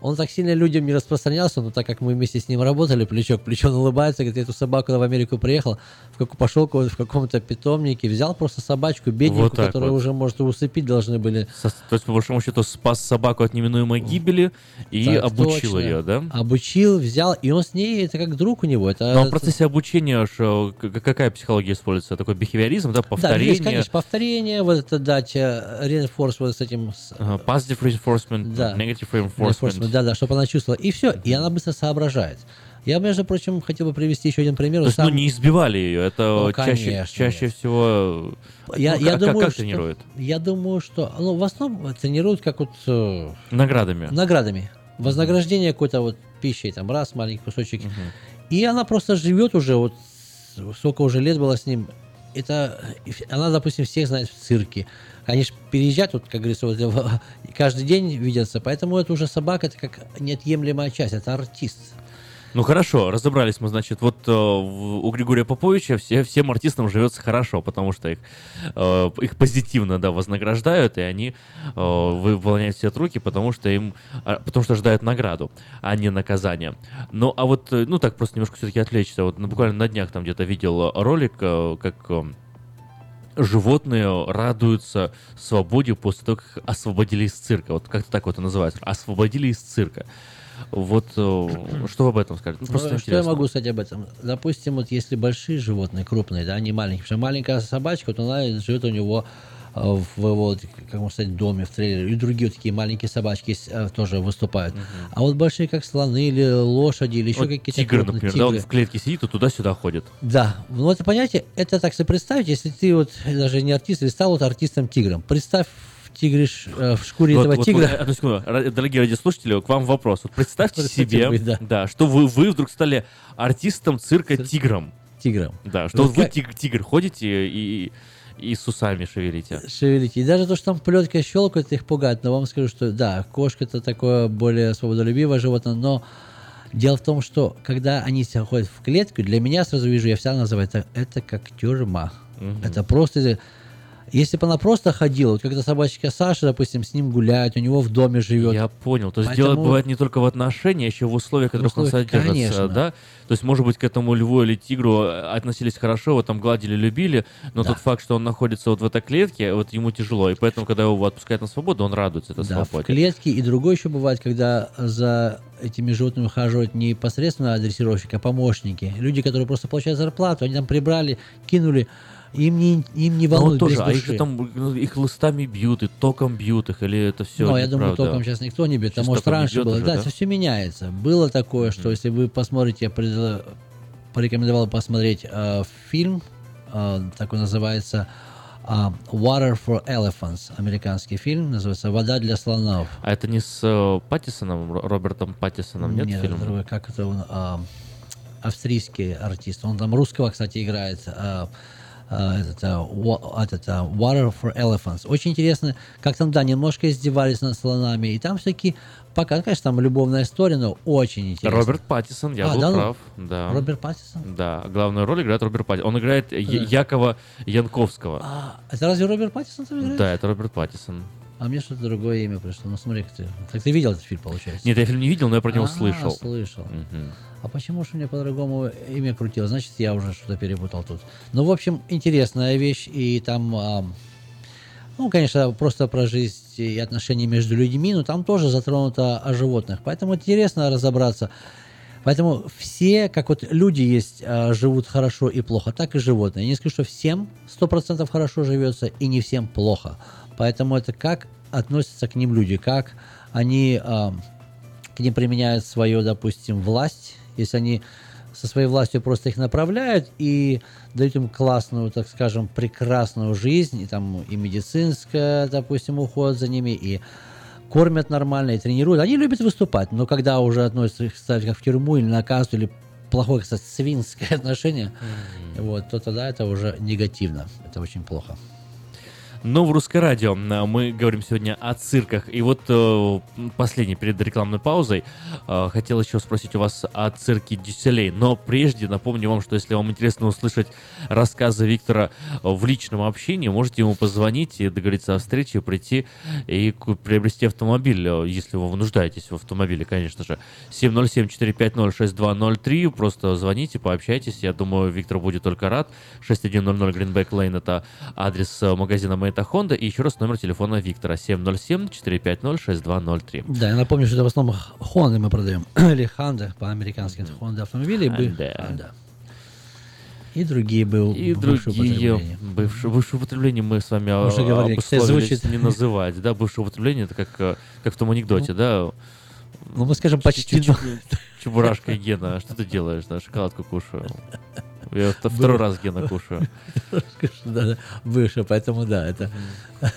Он так сильно людям не распространялся, но так как мы вместе с ним работали, плечо к плечу, он улыбается, говорит, я эту собаку в Америку приехал, в как, пошел в каком-то питомнике, взял просто собачку, бедненькую, Вот которую вот. уже, может, усыпить должны были. Со- То есть, по большому счету, спас собаку от неминуемой гибели и Так обучил точно. ее, да? Обучил, взял, и он с ней, это как друг у него. Это, Но в процессе обучения что, к- какая психология используется? Такой бихевиоризм, да, Да, повторение? есть, конечно, повторение, вот это дать э, reinforce вот с этим... Ага, Positive reinforcement, Да. negative reinforcement. Да, да, чтобы она чувствовала. И все, и она быстро соображает. Я, между прочим, хотел бы привести еще один пример. То есть, Сам- ну, не избивали ее, это Ну, чаще, конечно, чаще всего... Я, ну, я как, думаю, как что, тренируют? Я думаю, что... Ну, в основном тренируют как вот... э, Наградами. Наградами. Вознаграждение какой-то вот пищей, там, раз, маленький кусочек. И она просто живет уже, вот сколько уже лет было с ним. Это, она, допустим, всех знает в цирке. Они же переезжают, вот, как говорится, вот, каждый день видятся. Поэтому это уже собака, это как неотъемлемая часть, это артист. Ну хорошо, разобрались мы, значит, вот э, у Григория Поповича все, всем артистам живется хорошо, потому что их, э, их позитивно, да, вознаграждают, и они э, выполняют все руки, потому что им, а, потому что ожидают награду, а не наказание. Ну, а вот, э, ну так просто немножко все-таки отвлечься, вот ну, буквально на днях там где-то видел ролик, э, как э, животные радуются свободе после того, как освободили из цирка. Вот как-то так вот и называется. Освободили из цирка. Вот э, что вы об этом скажете? Ну, просто Ну, что я могу сказать об этом? Допустим, вот если большие животные, крупные, да, не маленькие, потому что маленькая собачка, вот она живет у него в, вот, как можно сказать, доме, в трейлере, и другие вот такие маленькие собачки э, тоже выступают. А вот большие, как слоны или лошади, или еще Вот какие-то тигр, крупные например, да, он тигры. в клетке сидит и туда-сюда ходит. Да, ну это понятие, это так себе представить, если ты вот даже не артист, или стал вот артистом-тигром. Представь тигриш э, в шкуре Вот- этого вот, тигра. вот, одну секунду. Дорогие радиослушатели, к вам вопрос. Вот представьте Представьте себе, вы, да. да, что вы, вы вдруг стали артистом цирка тигром. Тигром. Да, что Ну, вот вы как- тиг- тигр ходите и, и с усами шевелите. шевелите. И даже то, что там плетка щелкает, их пугает. Но вам скажу, что да, кошка это такое более свободолюбивое животное, но дело в том, что когда они себя ходят в клетку, для меня сразу вижу, я всегда называю это, это как тюрьма. Мгм. Это просто... Если бы она просто ходила, вот когда собачка Саша, допустим, с ним гуляет, у него в доме живет. Я понял. То есть Поэтому- дело бывает не только в отношениях, а еще в условиях, в которых он условиях, содержится, конечно. да? То есть, может быть, к этому льву или тигру э, относились хорошо, его там гладили, любили, но Да. тот факт, что он находится вот в этой клетке, вот ему тяжело, и поэтому, когда его отпускают на свободу, он радуется этой Да, в свободе. клетке. И другое еще бывает, когда за этими животными ухаживают не непосредственно дрессировщик, а помощники. Люди, которые просто получают зарплату, они там прибрали, кинули, им не, им не Ну, волнует тоже, без а их там ну, их лыстами бьют, и током бьют их, или это все Ну, я думаю, током сейчас никто не бьет. А может, током не раньше бьет было. уже, да, да? это все меняется. Было такое, что если вы посмотрите, я предла- порекомендовал посмотреть э, фильм, э, такой называется э, Water for Elephants, американский фильм, называется «Вода для слонов». А это не с э, Паттисоном, Ро- Робертом Паттисоном, нет, Нет, фильма? это другой, как это он, а, австрийский артист. Он там русского, кстати, играет. а, этот, а, wa- этот, а, Water for Elephants. Очень интересно, как там, да, немножко издевались над слонами. И там всякие, пока, ну, конечно, там любовная история, но очень интересно. Роберт Паттисон, я А, был да ну? прав. Да. Роберт Паттисон? Да, главную роль играет Роберт Паттисон. Он играет Да. Якова Янковского. А, это разве Роберт Паттисон там играет? Да, это Роберт Паттисон. А мне что-то другое имя пришло. Ну, смотри, ты, так ты видел этот фильм, получается? Нет, я фильм не видел, но я про него А, слышал. слышал. Мгм. А почему же у меня по-другому имя крутило? Значит, я уже что-то перепутал тут. Ну, в общем, интересная вещь. И там, а, ну, конечно, просто про жизнь и отношения между людьми, но там тоже затронуто о животных. Поэтому интересно разобраться. Поэтому все, как вот люди есть, а, живут хорошо и плохо, так и животные. Я не скажу, что всем 100% хорошо живется и не всем плохо. Поэтому это как относятся к ним люди, как они а, к ним применяют свою, допустим, власть, если они со своей властью просто их направляют и дают им классную, так скажем, прекрасную жизнь, и там и медицинская, допустим, уход за ними, и кормят нормально, и тренируют. Они любят выступать, но когда уже относятся их ставят как в тюрьму или на кассу, или плохое, кстати, свинское отношение, вот, то тогда это уже негативно. Это очень плохо. Но в русское радио а, мы говорим сегодня о цирках. И вот э, последний перед рекламной паузой э, хотел еще спросить у вас о цирке Дюселей. Но прежде напомню вам, что если вам интересно услышать рассказы Виктора э, в личном общении, можете ему позвонить и договориться о встрече, прийти и приобрести автомобиль, если вы нуждаетесь в автомобиле, конечно же. 707-450-6203. Просто звоните, пообщайтесь. Я думаю, Виктор будет только рад. 6100 Greenback Lane это адрес э, Мэйта Honda. И еще раз номер телефона Виктора 707-450-6203. Да, я напомню, что это в основном Honda мы продаем. Или Honda по-американски. Это Honda автомобили. Honda. Honda. И другие был И другие бывшие, бывшее употребление мы с вами кстати, обусловились звучит- не называть. Да, бывшее употребление это как, э, как в том анекдоте, да. Ну, мы скажем, почти... Чебурашка Гена, что ты делаешь? Да, шоколадку кушаю. Я вто- второй раз Гена кушаю. Да, да, выше, поэтому да, это...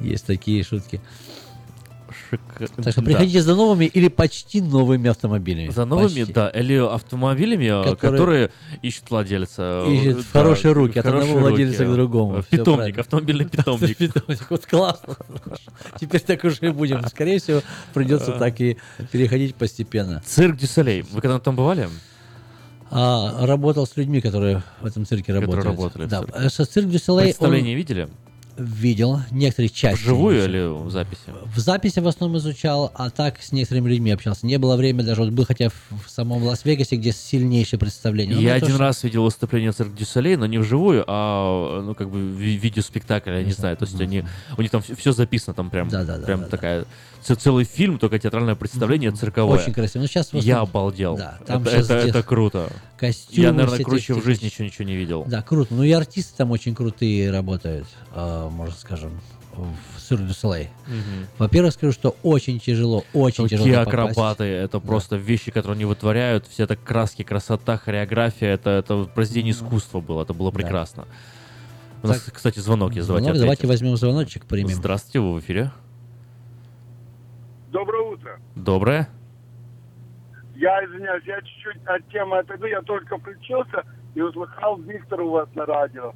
Есть такие шутки. Шик- Так что да. приходите за новыми или почти новыми автомобилями. За новыми, Почти. да, или автомобилями, э, Которые- которые, ищут владельца. Ищут э, в хорошие руки, от хорошие одного владельца руки. к другому. Э, Всё Питомник, автомобильный питомник. Питомник, вот классно. Теперь так уже и будем. Скорее всего, придется так и переходить постепенно. Цирк Дю Солей. Вы когда там бывали? А, работал с людьми, которые в этом цирке Которые работали в Да. цирке. э, цирк Дю Солей, он Представление видели? видел некоторые части. Вживую или в записи? В записи в основном изучал, а так с некоторыми людьми общался. Не было времени даже, вот был хотя в в самом Лас-Вегасе, где сильнейшее представление. Но Я мне один тоже- раз видел выступление Цирк Дю Солей, но не вживую, а ну как бы ви- видеоспектакль, я не знаю. То есть они, у них там все записано, там прям, Да-да-да, прям да-да. такая ц- целый фильм, только театральное представление цирковое. Очень красиво. Ну, сейчас Я обалдел. Да, там это, это, это круто. костюмы Я, наверное, круче в жизни еще ничего не видел. Да, круто. Ну и артисты там очень крутые работают, э, можно скажем, в du Soleil. Мгм. Во-первых, скажу, что очень тяжело, очень тяжело Какие попасть. акробаты, это просто вещи, которые они вытворяют, все это краски, красота, хореография, это, это произведение искусства было, это было прекрасно. У нас, Так. кстати, звонок есть, давайте Звонок, давайте возьмем звоночек, примем. Здравствуйте, вы в эфире. Доброе утро. Доброе. Я извиняюсь, я чуть-чуть от темы отойду. Я только включился и услыхал Виктора у вас на радио.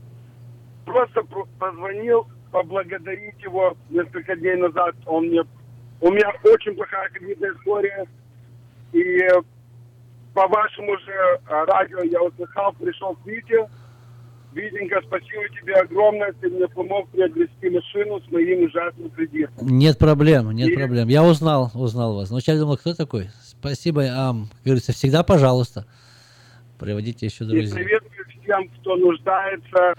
Просто про- позвонил поблагодарить его несколько дней назад. Он мне... У меня очень плохая кредитная история. И по вашему же э, радио я услыхал, пришел к Вите. Витенька, спасибо тебе огромное. Ты мне помог приобрести машину с моим ужасным кредитом. Нет проблем, нет И- проблем. Я узнал, узнал вас. Вначале думал, кто такой? Спасибо, ам. Как говорится, всегда пожалуйста. Приводите еще И друзей. советую всем, кто нуждается,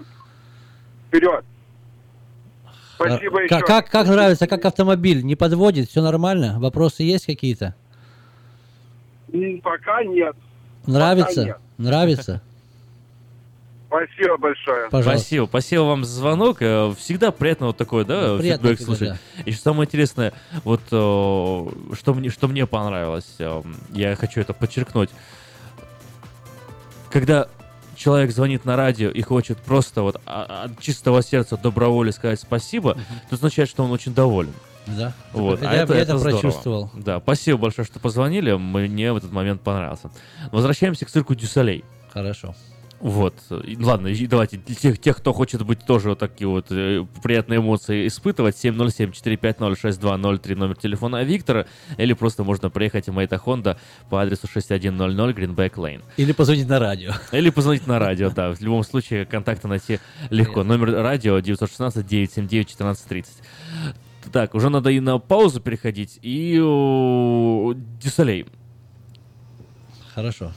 вперед. Спасибо А, еще. как, как, как нравится, как автомобиль? Не подводит? Все нормально? Вопросы есть какие-то? Пока нет. Нравится? нет. Нравится? Спасибо большое. Пожалуйста. Спасибо, спасибо вам за звонок. Э, Всегда приятно вот такое, да, Ну, приятно фидбэк всегда, слушать. И что самое интересное, вот э, что мне, что мне понравилось, э, я хочу это подчеркнуть. Когда человек звонит на радио и хочет просто вот а- от чистого сердца добровольно сказать спасибо, это означает, что он очень доволен. Да. Вот. Я- а это, я это здорово. прочувствовал. Да, спасибо большое, что позвонили. Мне в этот момент понравился. Возвращаемся к цирку Дю Солей. Хорошо. Вот. И, Ладно, и давайте для тех, тех, кто хочет быть тоже вот такие вот э, приятные эмоции испытывать, 707-450-6203 номер телефона Виктора, или просто можно приехать в Maita Honda по адресу 6100 Greenback Lane. Или позвонить на радио. Или позвонить на радио, да. В любом случае, контакты найти легко. Номер радио 916-979-1430. Так, уже надо и на паузу переходить. И о, Дю Солей. Хорошо.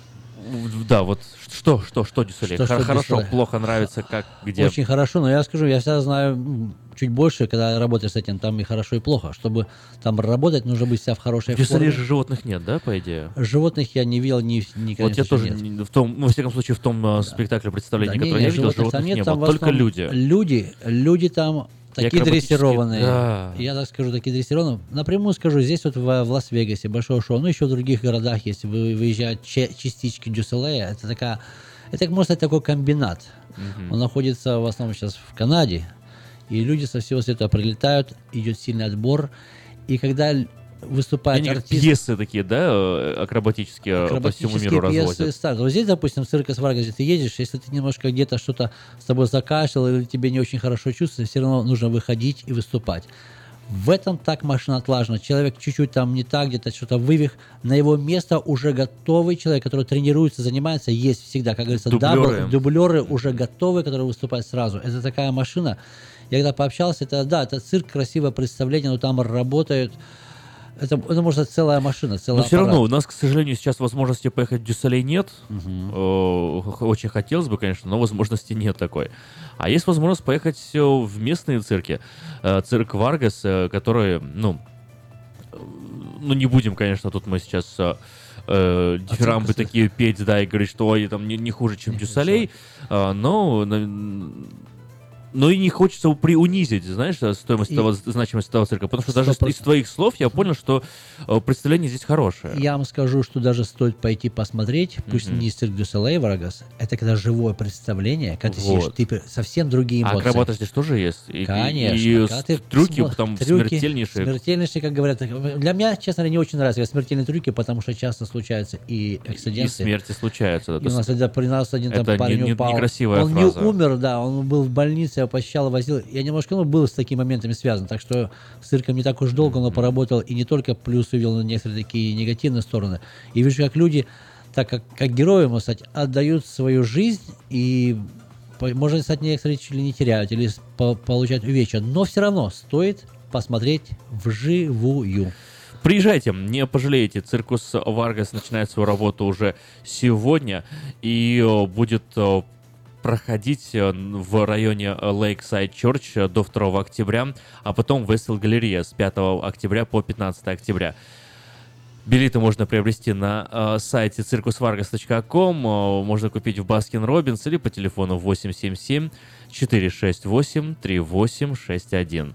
Да, вот что, что, что Дю Солей? Что, что Хор- Хорошо, Дю Солей? плохо, нравится, как, где? Очень хорошо, но я скажу, я всегда знаю чуть больше, когда работаешь с этим, там и хорошо, и плохо. Чтобы там работать, нужно быть вся в хорошей В Дюсалей форме. же животных нет, да, по идее? Животных я не видел ни, никогда. Вот я тоже не- в том, ну, во всяком случае, в том э, спектакле представления, Да, которое не, я видел, животных нет, не было, только люди. Люди, люди там такие дрессированные. да. Я так скажу, такие дрессированные. Напрямую скажу, здесь вот в, в Лас-Вегасе большое шоу, ну еще в других городах, если вы выезжают частички Дюсселея, это такая, это, можно сказать, такой комбинат. Мгм. Он находится в основном сейчас в Канаде, и люди со всего света прилетают, идет сильный отбор, и когда л- выступает Они как артист... пьесы такие, да, акробатические, э, по всему Акробатические миру пьесы разводят. ставят. Вот здесь, допустим, в Circus Vargas е ты едешь, если ты немножко где-то что-то с тобой закашлял или тебе не очень хорошо чувствуется, все равно нужно выходить и выступать. В этом так машина отлажена. Человек чуть-чуть там не так, где-то что-то вывих. На его место уже готовый человек, который тренируется, занимается, есть всегда. Как говорится, Дублеры. дабл- дублеры уже готовы, которые выступают сразу. Это такая машина. Я когда пообщался, это да, это цирк, красивое представление, но там работают. Это, это может целая машина, целая Но все равно у нас, к сожалению, сейчас возможности поехать в Дюсалей нет. Х- Очень хотелось бы, конечно, но возможности нет такой. А есть возможность поехать в местные цирки. Э, Цирк Варгас, э, который, ну, ну не будем, конечно, тут мы сейчас э, дифирамбы Оценка такие петь, да, и говорить, что ой, там не, не хуже, чем Дюсалей. Э, Но на- но и не хочется приунизить, знаешь, стоимость И- того, значимость этого цирка, потому что даже из 100%. твоих слов я понял, что э, представление здесь хорошее. Я вам скажу, что даже стоит пойти посмотреть, пусть Мгм. не цирк дю Солей Варагас, это когда живое представление, когда ты сидишь, Вот. ты совсем другие А эмоции. акробаты здесь тоже есть? И- и- Конечно. и ты трюки смо- там трюки смертельнейшие. Смертельнейшие, как говорят. Для меня, честно говоря, не очень нравятся смертельные трюки, потому что часто случаются и И акциденты. смерти случаются. да, И у нас, когда при нас один там это не- парень не- упал. некрасивая он фраза. не умер, да, он был в больнице, я посещал, возил. Я немножко, ну, был с такими моментами связан, так что с цирком не так уж долго, но поработал и не только плюсы увидел, но некоторые такие негативные стороны. И вижу, как люди, так как, как герои, можно сказать, отдают свою жизнь и можно сказать, некоторые чуть ли не теряют или по- получают увечья, но все равно стоит посмотреть вживую. Приезжайте, не пожалеете. Circus Vargas начинает свою работу уже сегодня и э, будет э, проходить э, в районе Lakeside Church э, до 2 октября, а потом в Westfield Galleria с 5 октября по 15 октября. Билеты можно приобрести на э, сайте circusvargas.com, э, можно купить в Baskin Robbins или по телефону 877 468 3861.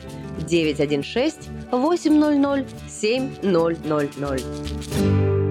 916 800 7000.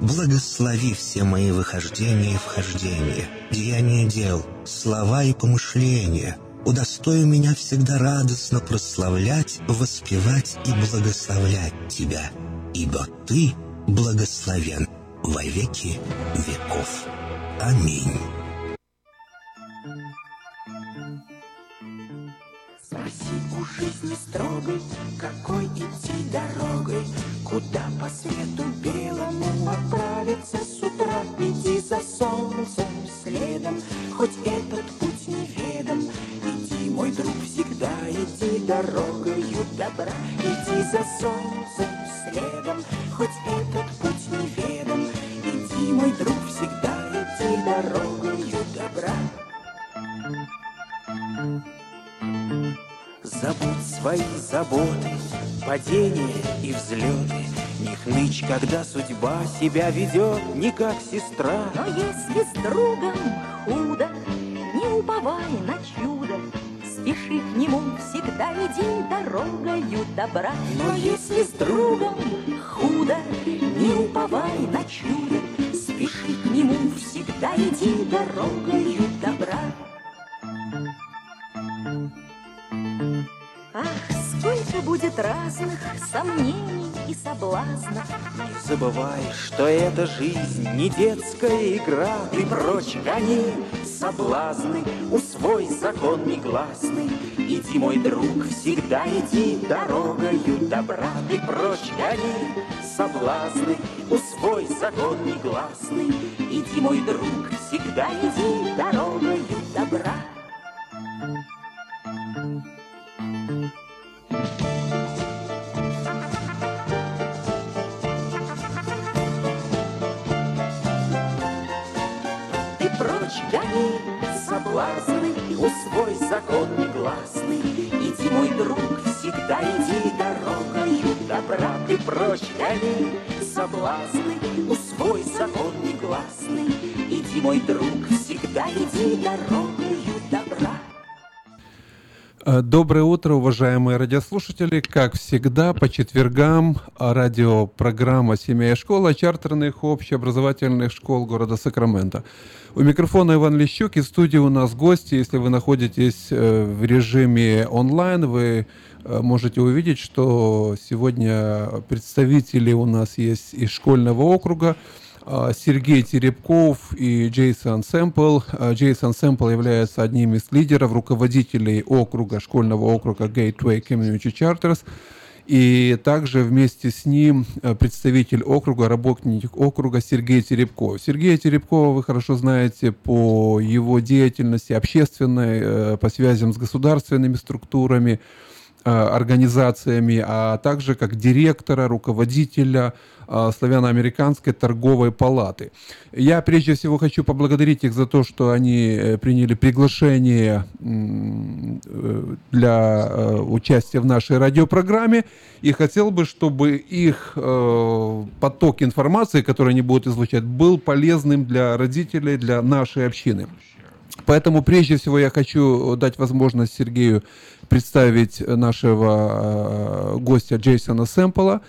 Благослови все мои выхождения и вхождения, деяния дел, слова и помышления. Удостой меня всегда радостно прославлять, воспевать и благословлять Тебя, ибо Ты благословен во веки веков. Аминь. Спроси у жизни строгой, какой идти дорогой, Куда по свету белому отправиться с утра. Иди за солнцем следом, хоть этот путь неведом. Иди, мой друг, всегда иди дорогою добра. Иди за солнцем следом, хоть этот путь неведом. Иди, мой друг, всегда иди дорогою добра. Забудь свои заботы, падения и взлеты. Не хнычь, когда судьба себя ведет не как сестра. Но если с другом худо, не уповай на чудо, Спеши к нему, всегда иди дорогою добра. Но если с другом худо, не уповай на чудо, Спеши к нему, всегда иди дорогою добра. Сколько будет разных сомнений и соблазнов. Не забывай, что эта жизнь не детская игра. Ты прочь гони соблазны, усвой закон негласный. Иди, мой друг, всегда иди дорогою добра. Ты прочь гони соблазны, усвой закон негласный. Иди, мой друг, всегда иди дорогою добра. Ты прочь гони соблазны, усвой закон негласный. Иди, мой друг, всегда иди дорогою добра. Ты прочь гони соблазны, усвой закон негласный. Иди, мой друг, всегда иди дорогою добра. Э, Доброе утро, уважаемые радиослушатели. Как всегда, по четвергам радиопрограмма «Семья и школа» чартерных общеобразовательных школ города Сакраменто. У микрофона Иван Лещук, и в студии у нас гости. Если вы находитесь э, в режиме онлайн, вы э, можете увидеть, что сегодня представители у нас есть из школьного округа. А, Сергей Теребков и Джейсон Сэмпл. А, Джейсон Сэмпл является одним из лидеров, руководителей округа, школьного округа Gateway Community Charters. И также вместе с ним э, представитель округа, работник округа Сергей Теребков. Сергея Теребкова вы хорошо знаете по его деятельности общественной, э, по связям с государственными структурами, организациями, а также как директора, руководителя э, Славяно-Американской торговой палаты. Я прежде всего хочу поблагодарить их за то, что они э, приняли приглашение э, для э, участия в нашей радиопрограмме. И хотел бы, чтобы их э, поток информации, который они будут излучать, был полезным для родителей, для нашей общины. Поэтому прежде всего я хочу дать возможность Сергею представить нашего э, гостя Джейсона Сэмпла.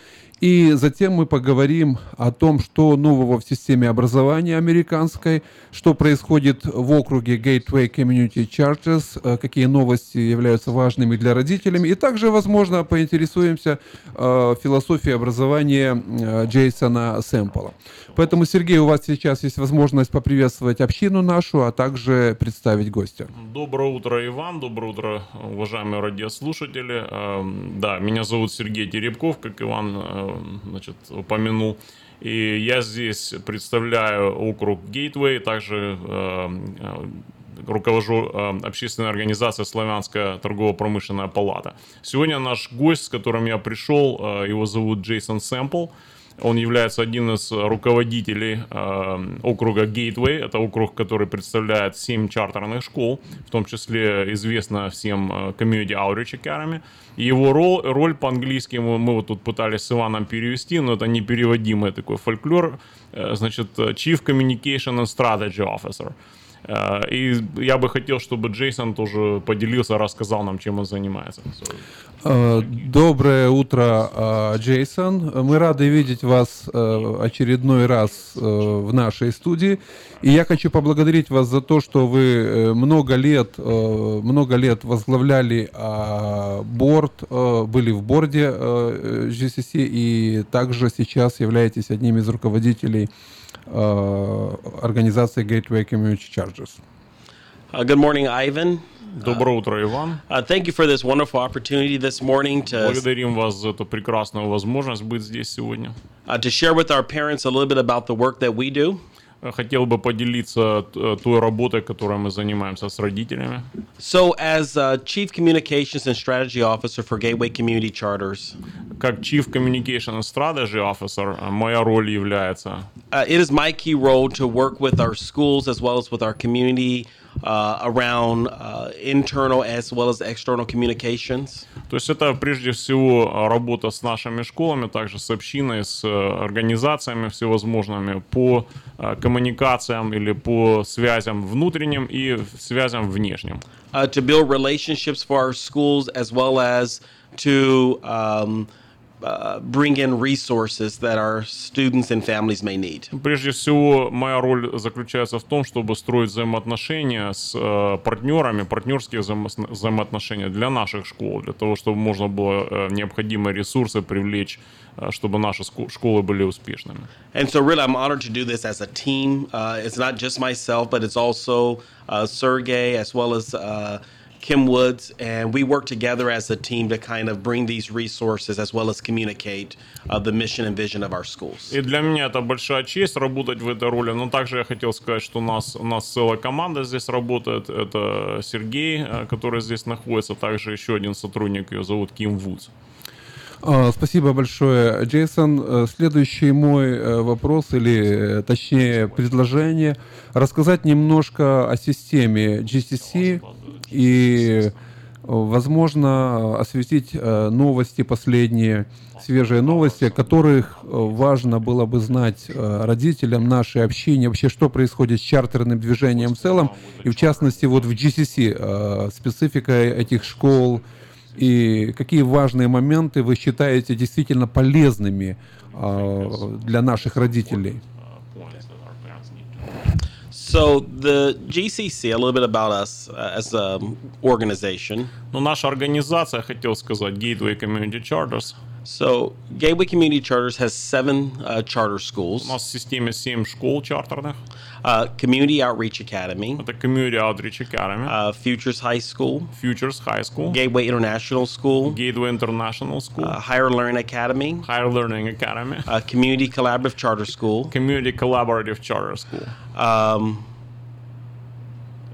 И затем мы поговорим о том, что нового в системе образования американской, что происходит в округе Gateway Community Charters, э, какие новости являются важными для родителей. И также, возможно, поинтересуемся э, философией образования э, Джейсона Сэмпла. Поэтому, Сергей, у вас сейчас есть возможность поприветствовать общину нашу, а также представить гостя. Доброе утро, Иван. Доброе утро, уважаемые радиослушатели. Эм, Да, меня зовут Сергей Теребков, как Иван э, значит, упомянул. И я здесь представляю округ Гейтвей, также э, э, руковожу э, общественной организацией «Славянская торгово-промышленная палата». Сегодня наш гость, с которым я пришел, э, его зовут Джейсон Сэмпл. Он является одним из руководителей э, округа Gateway. Это округ, который представляет 7 чартерных школ, в том числе известно всем э, Community Outreach Academy. Его роль, роль по-английски мы, мы вот тут пытались с Иваном перевести, но это непереводимый такой фольклор. Э, значит, Chief Communication and Strategy Officer. Э, И я бы хотел, чтобы Джейсон тоже поделился, рассказал нам, чем он занимается. Э, Доброе утро, э, Джейсон. Мы рады видеть вас очередной раз в нашей студии. И я хочу поблагодарить вас за то, что вы много лет, много лет возглавляли а, борд, э, были в борде GCC и также сейчас являетесь одним из руководителей организации Gateway Community Chargers. Uh, good morning, Ivan. Доброе утро, Иван. Uh, thank you for this wonderful opportunity this morning to, Благодарим вас за эту прекрасную возможность быть здесь сегодня. uh, to share with our parents a little bit about the work that we do. Хотел бы поделиться э, той работой, которой мы занимаемся с родителями. So, as uh, Chief Communications and Strategy Officer for Gateway Community Charters, Как Chief Communication and Strategy Officer, э, моя роль является uh, it is my key role to work with our schools as well as with our community uh, around uh, internal as well as external communications. То есть это прежде всего работа с нашими школами, также с общиной, с э, организациями всевозможными по э, коммуникациям или по связям внутренним и связям внешним. uh, to build relationships for our schools as well as to um, uh, bring in resources that our students and families may need. Прежде всего, моя роль заключается в том, чтобы строить взаимоотношения с э, партнерами, партнерские взаимо- взаимоотношения для наших школ, для того, чтобы можно было э, необходимые ресурсы привлечь, э, чтобы наши ску- школы были успешными. And so, really, I'm honored to do this as a team. Uh, it's not just myself, but it's also uh, Sergey as well as uh, Kim Woods. And we work together as a team to kind of bring these resources as well as communicate uh, the mission and vision of our schools. И для меня это большая честь работать в этой роли. Но также я хотел сказать, что у нас, у нас целая команда здесь работает. Это Сергей, э, который здесь находится, также еще один сотрудник, ее зовут Ким Вудс. А, Спасибо большое, Джейсон. Э, Следующий мой э, вопрос, или э, точнее предложение, рассказать немножко о системе GCC и, возможно, осветить новости последние, свежие новости, которых важно было бы знать родителям нашей общине, вообще что происходит с чартерным движением в целом, и в частности вот в GCC, специфика этих школ, и какие важные моменты вы считаете действительно полезными э, для наших родителей? So, the GCC, a little bit about us uh, as an organization. Но наша организация, хотел сказать, Gateway Community Charters, So, Gateway Community Charters has seven uh, charter schools. у нас в системе 7 школ чартерных. Uh, Community Outreach Academy, Это Community Outreach Academy, uh, Futures High School, Futures High School, Gateway International School, Gateway International School, uh, Higher Learn Academy, Higher Learning Academy, uh, Community Collaborative Charter School. Community Collaborative Charter School. Um,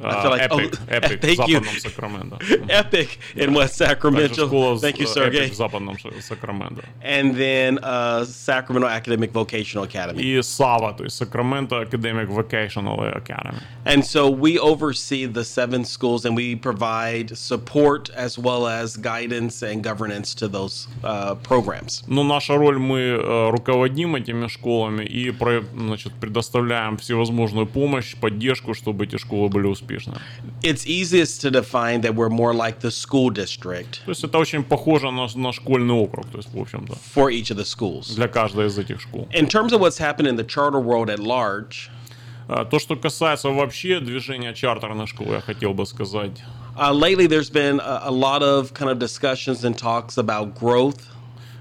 I feel like Epic, oh, Epic в thank you. западном Сакраменто. Epic in West Также Sacramento. школа Thank you, э, Sergey. Epic в западном Ш- Сакраменто. And then uh, Sacramento Academic Vocational Academy. И САВА, то есть Sacramento Academic Vocational Academy. And so we oversee the seven schools and we provide support as well as guidance and governance to those uh, programs. Но наша роль, мы э, руководим этими школами и про- значит, предоставляем всевозможную помощь, поддержку, чтобы эти школы были успешны. It's easiest to define that we're more like the school district То есть это очень похоже на, на школьный округ, то есть, в общем-то, for each of the schools. для каждой из этих школ. In terms of what's happened in the charter world at large, А, То, что касается вообще движения чартерных школ, я хотел бы сказать. uh, lately there's been a, a lot of kind of discussions and talks about growth.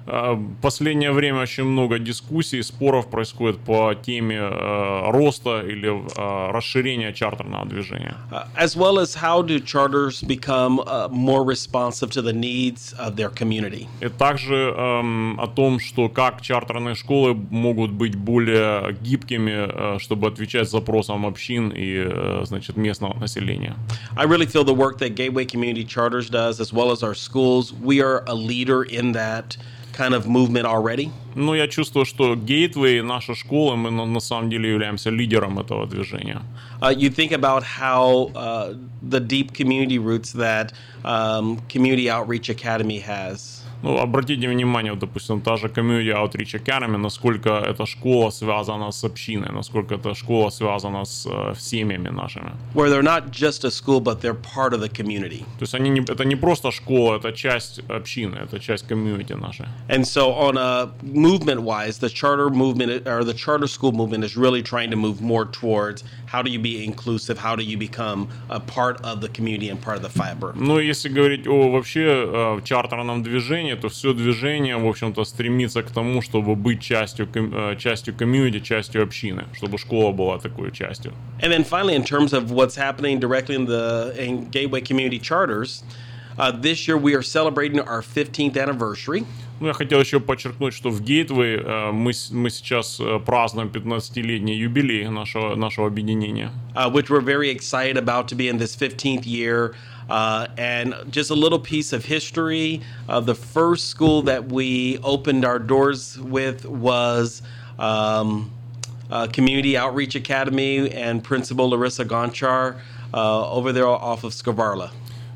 В последнее время очень много дискуссий, споров происходит по теме э, роста или э, расширения чартерного движения. as well as how do charters become uh, more responsive to the needs of their community. И также эм, о том, что как чартерные школы могут быть более гибкими, э, чтобы отвечать запросам общин и, э, значит, местного населения. I really feel the work that Gateway Community Charters does, as well as our schools, we are a leader in that kind of movement already. Но я чувствую, что Gateway, наша школа, мы на, на самом деле являемся лидером этого движения. Uh, you think about how uh, the deep community roots that um, Community Outreach Academy has. Ну, обратите внимание, вот, допустим, та же Community Outreach Academy, насколько эта школа связана с общиной, насколько эта школа связана с э, семьями нашими. Where they're not just a school, but they're part of the community. То есть они не, это не просто школа, это часть общины, это часть комьюнити нашей. And so, on a movement wise, the charter movement or the charter school movement is really trying to move more towards how do you be inclusive, how do you become a part of the community and part of the fiber. Ну, если говорить о вообще э, чартерном движении, то все движение, в общем-то, стремится к тому, чтобы быть частью, ком- э, частью комьюнити, частью общины, чтобы школа была такой частью. And then finally, in terms of what's happening directly in the in Gateway Community Charters, uh, this year we are celebrating our 15th anniversary. Ну, я хотел еще подчеркнуть, что в Gateway э, мы, с- мы сейчас э, празднуем 15-летний юбилей нашего, нашего объединения. uh, which we're very excited about to be in this 15th year. Uh, and just a little piece of history uh, the first school that we opened our doors with was um, uh, Community Outreach Academy and Principal Larissa Gonchar uh, over there off of Scavarla.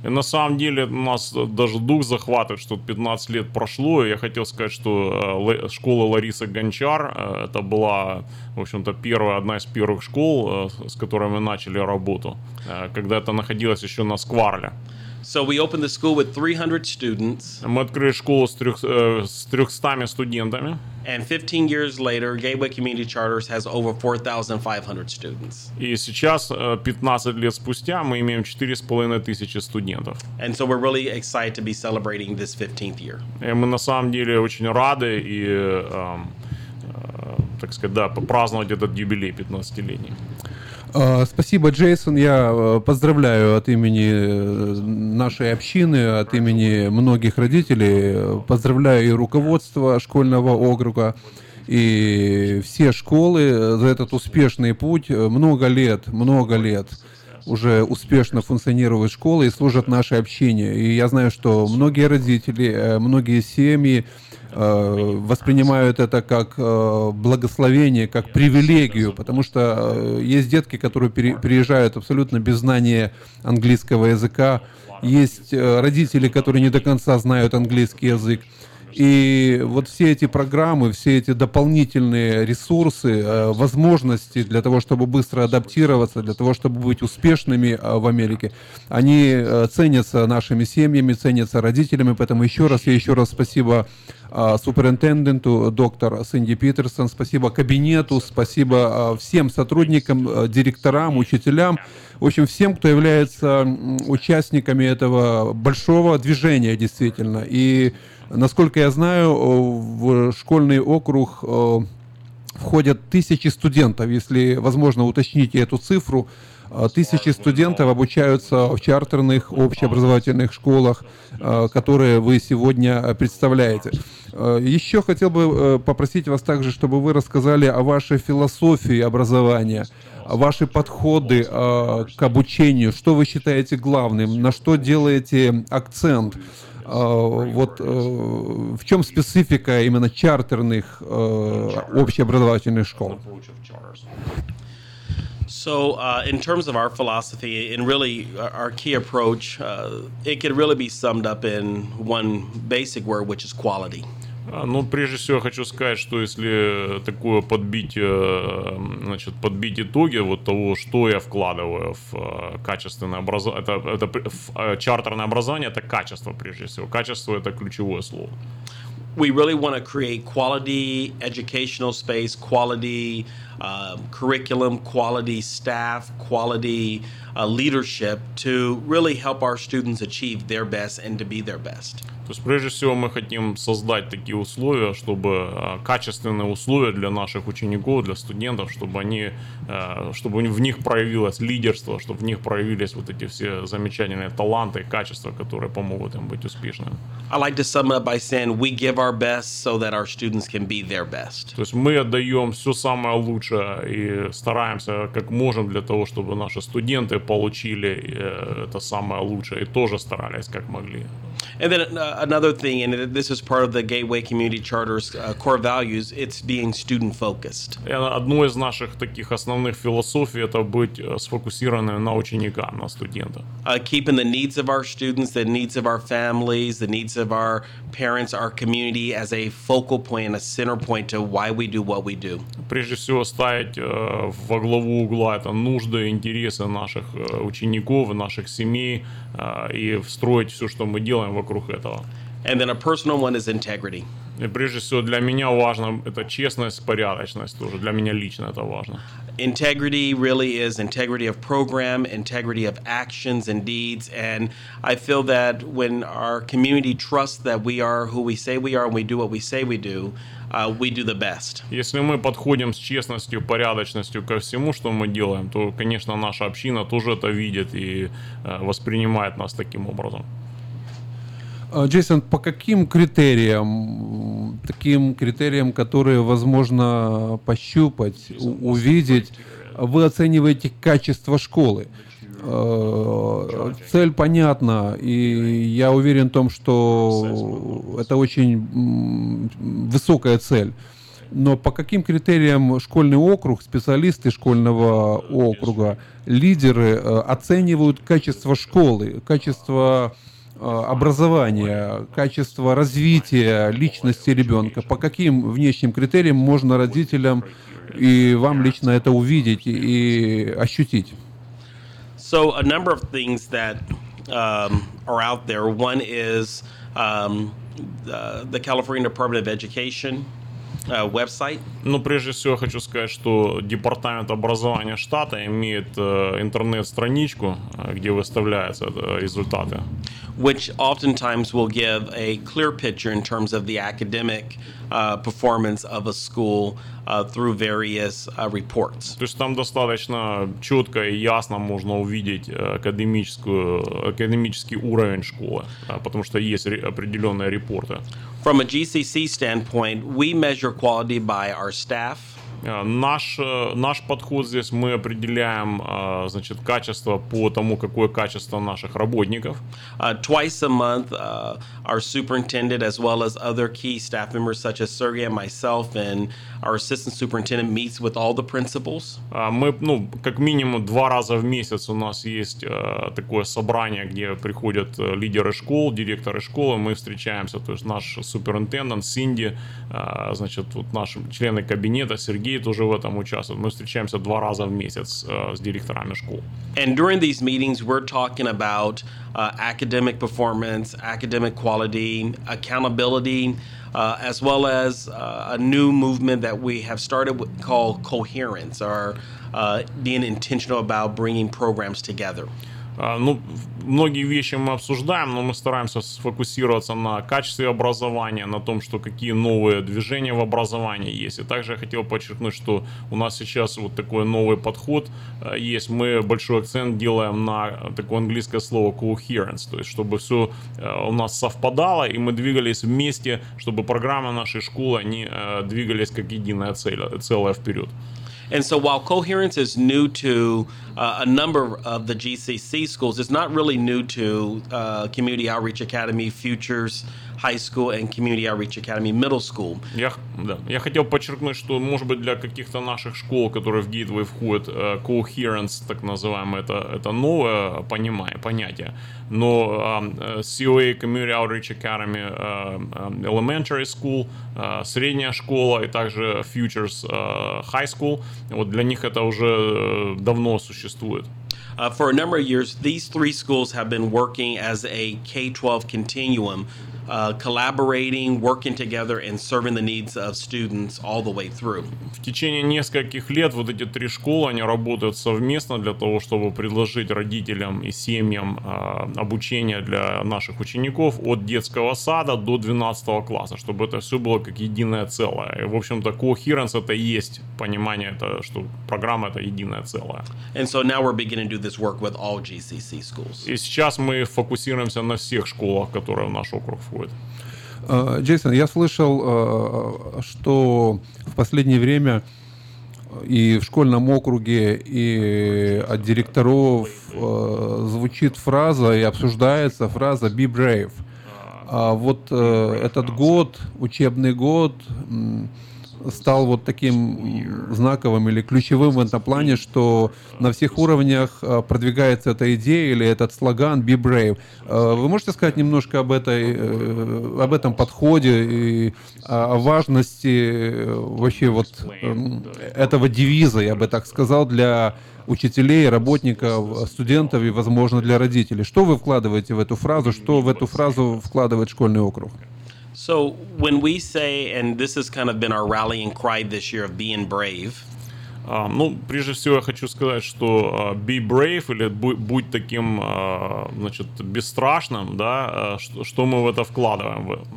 И на самом деле у нас даже дух захватывает, что 15 лет прошло, и я хотел сказать, что э, Ла- школа Ларисы Гончар, э, это была, в общем-то, первая, одна из первых школ, э, с которой мы начали работу, когда это находилось еще на Скварле. So we opened the school with 300 students. Мы открыли школу с, трех, э, с 300 студентами. And 15 years later, Gateway Community Charters has over 4,500 students. И сейчас, э, 15 лет спустя, мы имеем 4,5 тысячи студентов. And so we're really excited to be celebrating this 15th year. И мы на самом деле очень рады и, э, э, так сказать, да, попраздновать этот юбилей 15-летний. А, Спасибо, Джейсон. Я э, поздравляю от имени э, нашей общины, от имени многих родителей. Поздравляю и руководство школьного округа, и все школы за этот успешный путь. Много лет, много лет уже успешно функционируют школы и служат нашей общине. И я знаю, что многие родители, э, многие семьи э, воспринимают это как э, благословение, как привилегию, потому что есть детки, которые приезжают абсолютно без знания английского языка, есть родители, которые не до конца знают английский язык. И вот все эти программы, все эти дополнительные ресурсы, э, возможности для того, чтобы быстро адаптироваться, для того, чтобы быть успешными э, в Америке, они э, ценятся нашими семьями, ценятся родителями. Поэтому еще раз, я еще раз спасибо суперинтенденту, доктор Сэнди Питерсон, спасибо кабинету, спасибо всем сотрудникам, директорам, учителям, в общем, всем, кто является участниками этого большого движения, действительно. И, насколько я знаю, о, в школьный округ о, входят тысячи студентов, если возможно уточните эту цифру. А, Тысячи студентов обучаются в чартерных общеобразовательных школах, которые вы сегодня э, представляете. Еще хотел бы э, попросить вас также, чтобы вы рассказали о вашей философии образования, ваши подходы к обучению, что вы считаете главным, на что делаете акцент. А, Вот э, в чем специфика именно чартерных э, общеобразовательных школ? So, uh, in terms of our philosophy and really our key approach, uh, it can really be summed up in one basic word, which is quality. А, Ну, прежде всего, хочу сказать, что если такое подбить, э, значит, подбить итоги вот того, что я вкладываю в э, качественное образование, это, это в, э, чартерное образование, это качество, прежде всего. Качество — это ключевое слово. We really want to create quality educational space, quality um, curriculum, quality staff, quality uh, leadership to really help our students achieve their best and to be their best. То есть, прежде всего, мы хотим создать такие условия, чтобы э, качественные условия для наших учеников, для студентов, чтобы они, э, чтобы в них проявилось лидерство, чтобы в них проявились вот эти все замечательные таланты, качества, которые помогут им быть успешными. I like to sum up by saying we give our best so that our students can be their best. То есть мы отдаем все самое лучшее и стараемся как можем для того, чтобы наши студенты получили э, это самое лучшее и тоже старались как могли. And then uh, another thing, and this is part of the Gateway Community Charter's uh, core values, it's being student focused. И одно из наших таких основных философий это быть э, сфокусированным на ученика, на студента. Uh, keeping the needs of our students, the needs of our families, the needs of our parents, our community as a focal point and a center point to why we do what we do. Прежде всего ставить э, во главу угла это нужды, интересы наших э, учеников, наших семей э, и строить все, что мы делаем вокруг этого. And then a personal one is integrity. И прежде всего для меня важно это честность, порядочность тоже. Для меня лично это важно. Integrity really is integrity of program, integrity of actions and deeds. And I feel that when our community trusts that we are who we say we are and we do what we say we do, uh, we do the best. Если мы подходим с честностью, порядочностью ко всему, что мы делаем, то, конечно, наша община тоже это видит и э, воспринимает нас таким образом. А, Джейсон, по каким критериям, таким критериям, которые возможно пощупать, увидеть, вы оцениваете качество школы? Э, Цель понятна, и я уверен в том, что это очень высокая цель. Но по каким критериям школьный округ, специалисты школьного округа, лидеры э, оценивают качество школы, качество э, образования, качество развития личности ребенка? По каким внешним критериям можно родителям и вам лично это увидеть и ощутить? So, a number of things that um, are out there. One is um, the, the California Department of Education uh, website. Ну, прежде всего, я хочу сказать, что Департамент образования штата имеет э, интернет-страничку, э, где выставляются э, результаты. which oftentimes will give a clear picture in terms of the academic uh, performance of a school uh, through various uh, reports. То есть там достаточно четко и ясно можно увидеть э, академическую, академический уровень школы, потому что есть ре- определенные репорты. From a GCC standpoint, we measure quality by our staff. Э, Наш, э, наш подход здесь мы определяем э, значит, качество по тому, какое качество наших работников. Uh, twice a month, uh, our superintendent, as well as other key staff members such as Sergey and myself, and our assistant superintendent, meets with all the principals. А Мы, ну, как минимум два раза в месяц у нас есть э, такое собрание, где приходят э, лидеры школ, директоры школы, мы встречаемся, то есть наш суперинтендант Синди, э, значит, вот наши члены кабинета, Сергей тоже в этом участвует. Мы встречаемся два раза в месяц э, с директорами школ. And during these meetings, we're talking about uh, academic performance, academic quality, accountability, uh, as well as uh, a new movement that we have started with, called coherence, or uh, being intentional about bringing programs together. А, Ну, многие вещи мы обсуждаем, но мы стараемся сфокусироваться на качестве образования, на том, что какие новые движения в образовании есть. И также я хотел подчеркнуть, что у нас сейчас вот такой новый подход э, есть. Мы большой акцент делаем на такое английское слово coherence, то есть чтобы все у нас совпадало, и мы двигались вместе, чтобы программы нашей школы, они э, двигались как единое целое, целое вперед. And so while coherence is new to uh, a number of the GCC schools, it's not really new to uh, Community Outreach Academy, Futures High School, and Community Outreach Academy Middle School. Я, х- да. я хотел подчеркнуть, что, может быть, для каких-то наших школ, которые в Gateway входят, э, coherence, так называемое, это, это новое понимание, понятие. Но э, COA, Community Outreach Academy, э, э, Elementary School, э, средняя школа и также Futures э, High School, вот для них это уже э, давно существует. Uh, for a number of years, these three schools have been working as a K 12 continuum, uh, collaborating, working together, and serving the needs of students all the way through. В течение нескольких лет вот эти три школы, они работают совместно для того, чтобы предложить родителям и семьям э, обучение для наших учеников от детского сада до 12 класса, чтобы это все было как единое целое. И, в общем-то, coherence это и есть понимание, это, что программа это единое целое. And so now we're beginning to do this work with all GCC schools. И сейчас мы фокусируемся на всех школах, которые в наш округ входят. Э, Джейсон, я слышал, э, что в последнее время и в школьном округе, и от директоров э, звучит фраза и обсуждается фраза «be brave». А. Вот э, этот год, учебный год, стал вот таким знаковым или ключевым в этом плане, что на всех уровнях э, продвигается эта идея или этот слоган «Be brave». Э, Вы можете сказать немножко об, этой, э, об этом подходе и о важности вообще вот эм, этого девиза, я бы так сказал, для учителей, работников, студентов и, возможно, для родителей. Что вы вкладываете в эту фразу, что в эту фразу вкладывает школьный округ? So when we say, and this has kind of been our rallying cry this year of being brave, А, Ну, прежде всего я хочу сказать, что а, be brave или бу- будь таким, а, значит, бесстрашным, да, а, что, что мы в это вкладываем. в-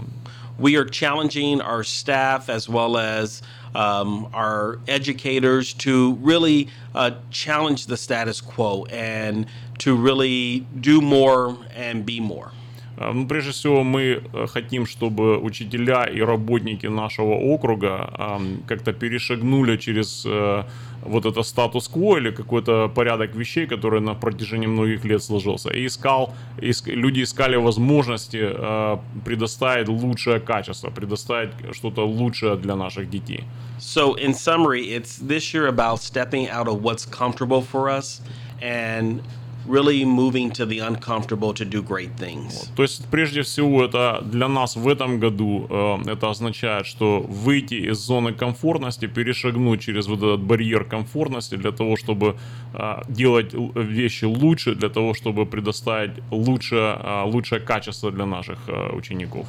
we are challenging our staff as well as um, our educators to really uh, challenge the status quo and to really do more and be more. А, Ну, прежде всего, мы э, хотим, чтобы учителя и работники нашего округа как-то перешагнули через э, вот это статус-кво или какой-то порядок вещей, который на протяжении многих лет сложился. И искал, иск- люди искали возможности э, предоставить лучшее качество, предоставить что-то лучшее для наших детей. So, in summary, it's this year about stepping out of what's comfortable for us and really moving to the uncomfortable to do great things. То есть, прежде всего, это для нас в этом году э, это означает, что выйти из зоны комфортности, перешагнуть через вот этот барьер комфортности для того, чтобы э, делать вещи лучше, для того, чтобы предоставить лучшее, э, лучшее качество для наших э, учеников.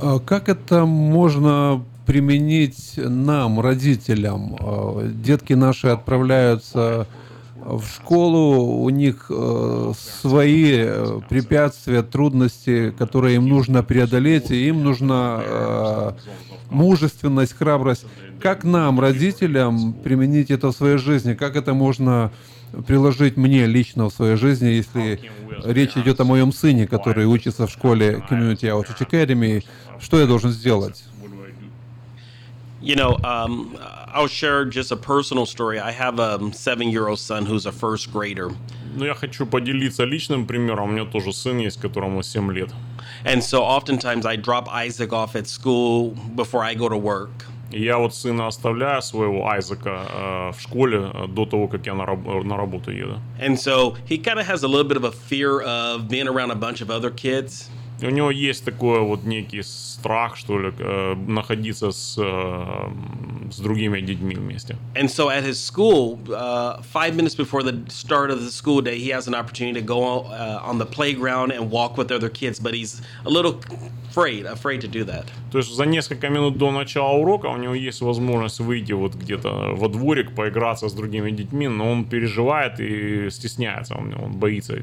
А Как это можно применить нам, родителям? Детки наши отправляются в школу, у них э, свои э, препятствия, трудности, которые им нужно преодолеть, и им нужна э, мужественность, храбрость. Как нам, родителям, применить это в своей жизни? Как это можно приложить мне лично в своей жизни, если речь идет о моем сыне, который учится в школе Community Outreach Academy? Что я должен сделать? You know, um, I'll share just a personal story. I have a seven-year-old son who's a first grader. Ну, я хочу поделиться личным примером. У меня тоже сын есть, которому 7 лет. And so oftentimes I drop Isaac off at school before I go to work. И я вот сына оставляю своего Айзека э, в школе э, до того, как я на, раб- на работу еду. And so he kind of has a little bit of a fear of being around a bunch of other kids. И у него есть такой вот некий страх, что ли, э, находиться с, э, с другими детьми вместе. And so at his school, uh, five minutes before the start of the school day, he has an opportunity to go uh, on the playground and walk with other kids, but he's a little afraid, afraid to do that. То есть за несколько минут до начала урока у него есть возможность выйти вот где-то во дворик, поиграться с другими детьми, но он переживает и стесняется, он, он боится.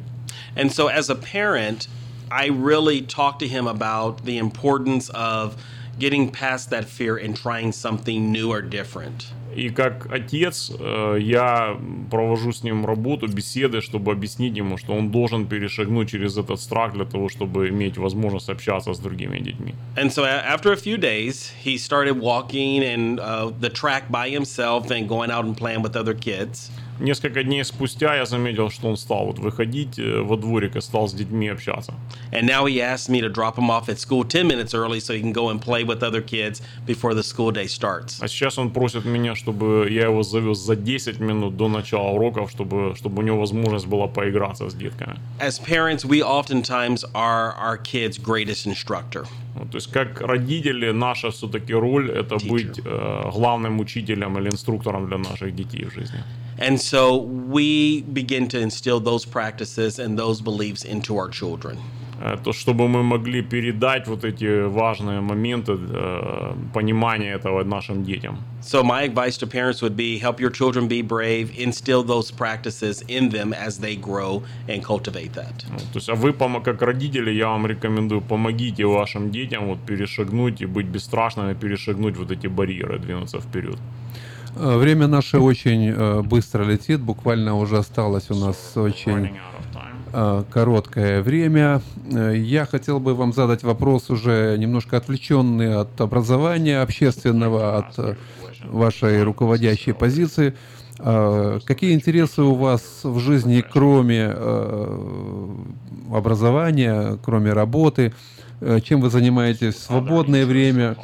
And so as a parent, I really talk to him about the importance of getting past that fear and trying something new or different. И как отец э, я провожу с ним работу, беседы, чтобы объяснить ему, что он должен перешагнуть через этот страх для того, чтобы иметь возможность общаться с другими детьми. And so a- after a few days, he started walking and uh, the track by himself and going out and playing with other kids. Несколько дней спустя я заметил, что он стал вот выходить э, во дворик и стал с детьми общаться. And now he asked me to drop him off at school 10 minutes early so he can go and play with other kids before the school day starts. А сейчас он просит меня, чтобы я его завез за 10 минут до начала уроков, чтобы, чтобы у него возможность была поиграться с детками. As parents, we oftentimes are our kids' greatest instructor. Вот, то есть как родители, наша все-таки роль это быть э, главным учителем или инструктором для наших детей в жизни. And so we begin to instill those practices and those beliefs into our children. Э, То, чтобы мы могли передать вот эти важные моменты э, понимания этого нашим детям. So my advice to parents would be help your children be brave, instill those practices in them as they grow and cultivate that. Вот, То есть, а вы, помо- как родители, я вам рекомендую, помогите вашим детям вот перешагнуть и быть бесстрашными, перешагнуть вот эти барьеры, двинуться вперед. Э, Время наше очень э, быстро летит, буквально уже осталось у нас очень э, короткое время. Я хотел бы вам задать вопрос уже немножко отвлеченный от образования общественного, от вашей руководящей позиции. Э, Какие интересы у вас в жизни, кроме образования, кроме работы? Чем вы занимаетесь в свободное время?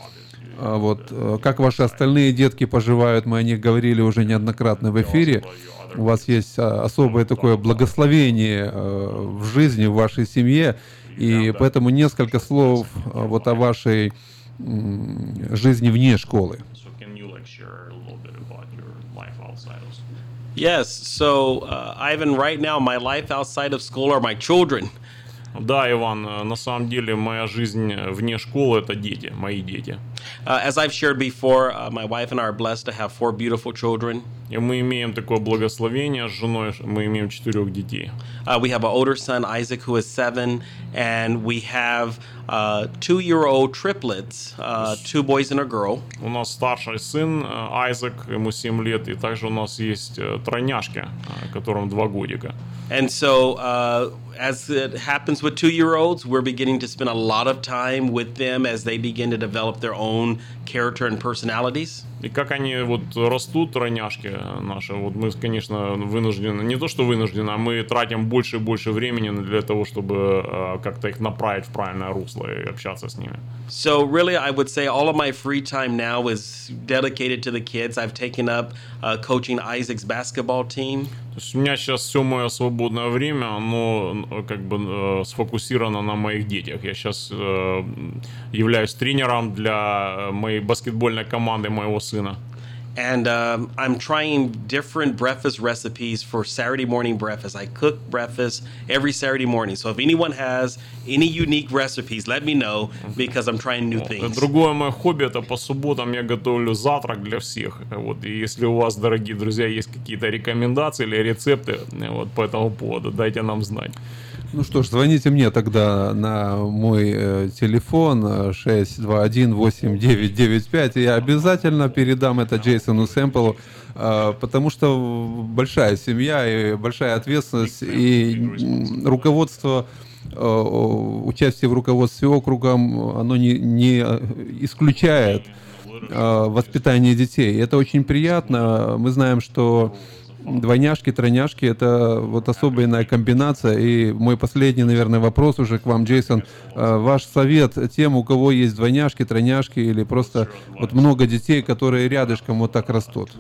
А Вот э, как ваши остальные детки поживают, мы о них говорили уже неоднократно в эфире. У вас есть а, особое такое благословение э, в жизни, в вашей семье, и поэтому несколько слов а, вот о вашей жизни вне школы. Yes, so uh, Ivan, right now my life outside of school are my children. Да, Иван, э, на самом деле моя жизнь вне школы это дети, мои дети. Uh, as I've shared before, uh, my wife and I are blessed to have four beautiful children. И мы имеем такое благословение с женой, мы имеем четырех детей. Uh, we have an older son, Isaac, who is seven, and we have uh, two-year-old triplets, uh, two boys and a girl. У нас старший сын э, Айзек, ему 7 лет, и также у нас есть э, тройняшки, э, которым 2 годика. And so, uh, as it happens with two-year-olds, we're beginning to spend a lot of time with them as they begin to develop their own character and personalities. И как они вот растут, тройняшки наши, вот мы, конечно, вынуждены, не то что вынуждены, а мы тратим больше и больше времени для того, чтобы э, как-то их направить в правильное русло и общаться с ними. So, really, I would say all of my free time now is dedicated to the kids. I've taken up uh, coaching Isaac's basketball team. То есть у меня сейчас все мое свободное время, оно э, как бы э, сфокусировано на моих детях. Я сейчас э, являюсь тренером для моей баскетбольной команды моего сына. And um, I'm trying different breakfast recipes for Saturday morning breakfast. I cook breakfast every Saturday morning. So if anyone has any unique recipes, let me know because I'm trying new things. Другое мое хобби это по субботам я готовлю завтрак для всех. Вот, и если у вас, дорогие друзья, есть какие-то рекомендации или рецепты вот, по этому поводу, дайте нам знать. Ну что ж, звоните мне тогда на мой э, телефон э, 621-8995, и я обязательно передам это Джейсону Сэмплу, э, потому что большая семья и большая ответственность, и руководство э, участие в руководстве округом, оно не, не исключает э, воспитание детей. Это очень приятно. Мы знаем, что двойняшки, тройняшки — это вот особенная комбинация. И мой последний, наверное, вопрос уже к вам, Джейсон. Э, Ваш совет тем, у кого есть двойняшки, тройняшки или просто вот много детей, которые рядышком вот так растут?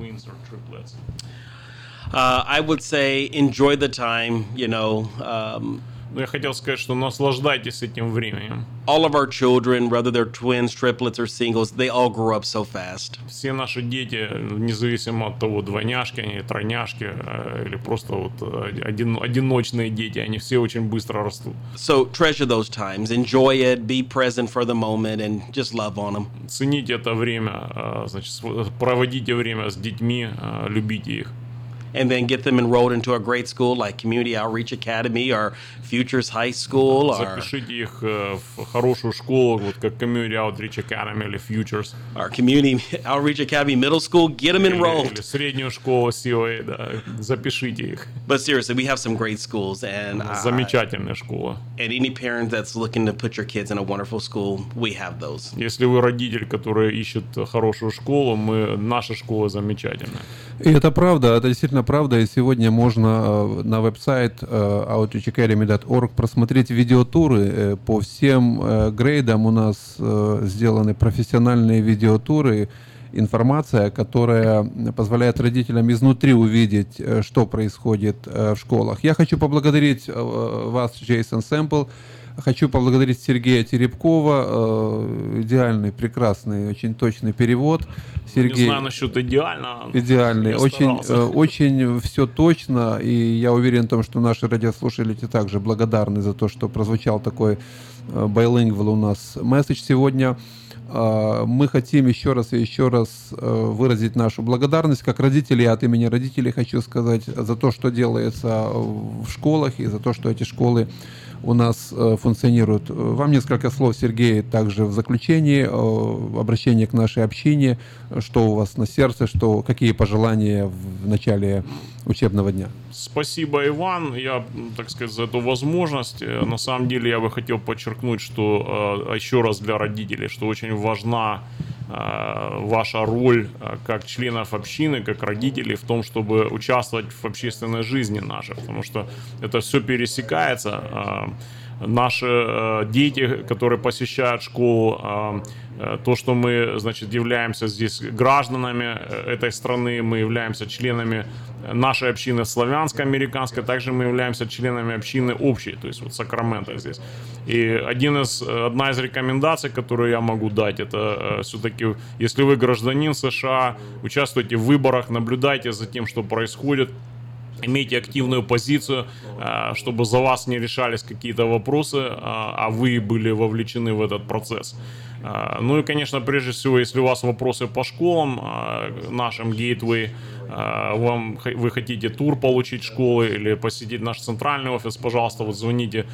Uh, I would say enjoy the time, you know. Um, я хотел сказать, что наслаждайтесь этим временем. all of our children, whether they're twins, triplets, or singles, they all grow up so fast. Все наши дети, независимо от того, двойняшки они, тройняшки э, или просто вот э, один, одиночные дети, они все очень быстро растут. So treasure those times, enjoy it, be present for the moment, and just love on them. Цените это время, э, значит, св- проводите время с детьми, э, любите их. And then get them enrolled into a great school like Community Outreach Academy or Futures High School or, Запишите их э, в хорошую школу, вот как Community Outreach Academy или Futures. or Community Outreach Academy Middle School. Get them Или, enrolled. или среднюю школу COA, да, запишите их. But seriously, we have some great schools, and I- Замечательная школа. and any parent that's looking to put your kids in a wonderful school, we have those. Если вы родитель, который ищет хорошую школу, мы, наша школа замечательная. И это правда, это действительно правда. И сегодня можно э, на веб-сайт э, outreachacademy.org просмотреть видеотуры э, по всем э, грейдам. У нас э, сделаны профессиональные видеотуры, информация, которая позволяет родителям изнутри увидеть, что происходит в школах. Я хочу поблагодарить вас, Джейсон Сэмпл. Хочу поблагодарить Сергея Теребкова. э, Идеальный, прекрасный, очень точный перевод. Сергей... Не знаю насчет идеально. Идеальный. Очень, э, очень все точно. И я уверен в том, что наши радиослушатели также благодарны за то, что прозвучал такой э, bilingual у нас месседж сегодня. А, Мы хотим еще раз и еще раз выразить нашу благодарность как родители. Я от имени родителей хочу сказать за то, что делается в школах и за то, что эти школы у нас э, функционируют. Вам несколько слов, Сергей, также в заключении, э, обращение к нашей общине, что у вас на сердце, что, какие пожелания в начале учебного дня. Спасибо, Иван, я, так сказать, за эту возможность. Э, На самом деле я бы хотел подчеркнуть, что еще раз для родителей, что очень важна ваша роль э, как членов общины, как родителей в том, чтобы участвовать в общественной жизни нашей, потому что это все пересекается. Наши э, дети, которые посещают школу, э, э, то, что мы, значит, являемся здесь гражданами э, этой страны, мы являемся членами нашей общины славянско-американской, также мы являемся членами общины общей, то есть вот Сакраменто здесь. И один из, одна из рекомендаций, которую я могу дать, это все-таки, если вы гражданин США, участвуйте в выборах, наблюдайте за тем, что происходит, имейте активную позицию, э, чтобы за вас не решались какие-то вопросы, э, а вы были вовлечены в этот процесс. Э, Ну и, конечно, прежде всего, если у вас вопросы по школам, нашим э, вам, вы хотите тур получить школы или посетить наш центральный офис, пожалуйста, вот звоните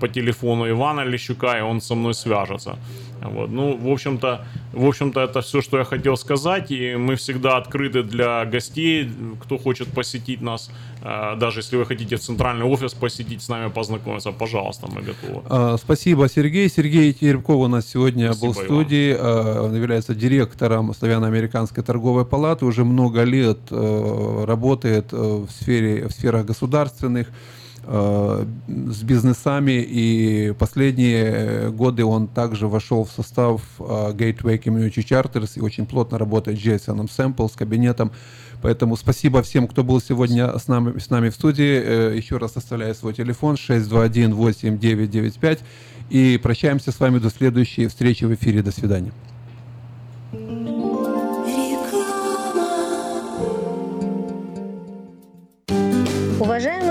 по телефону Ивана Лещука, и он со мной свяжется. Вот. Ну, в общем-то, в общем-то, это все, что я хотел сказать, и мы всегда открыты для гостей, кто хочет посетить нас, э, даже если вы хотите центральный офис посетить, с нами познакомиться, пожалуйста, мы готовы. А, Спасибо, Сергей. Сергей Теребков у нас сегодня был в Спасибо, студии. А, Он является директором Славяно-Американской торговой палаты. Уже много лет э, работает э, в, сфере, в сферах государственных. Э, с бизнесами, и последние годы он также вошел в состав э, Gateway Community Charters и очень плотно работает с Джейсоном Сэмпл, с кабинетом. Поэтому спасибо всем, кто был сегодня с нами, с нами в студии. Э, еще раз оставляю свой телефон 621-8995. И прощаемся с вами до следующей встречи в эфире. До свидания. Уважаемые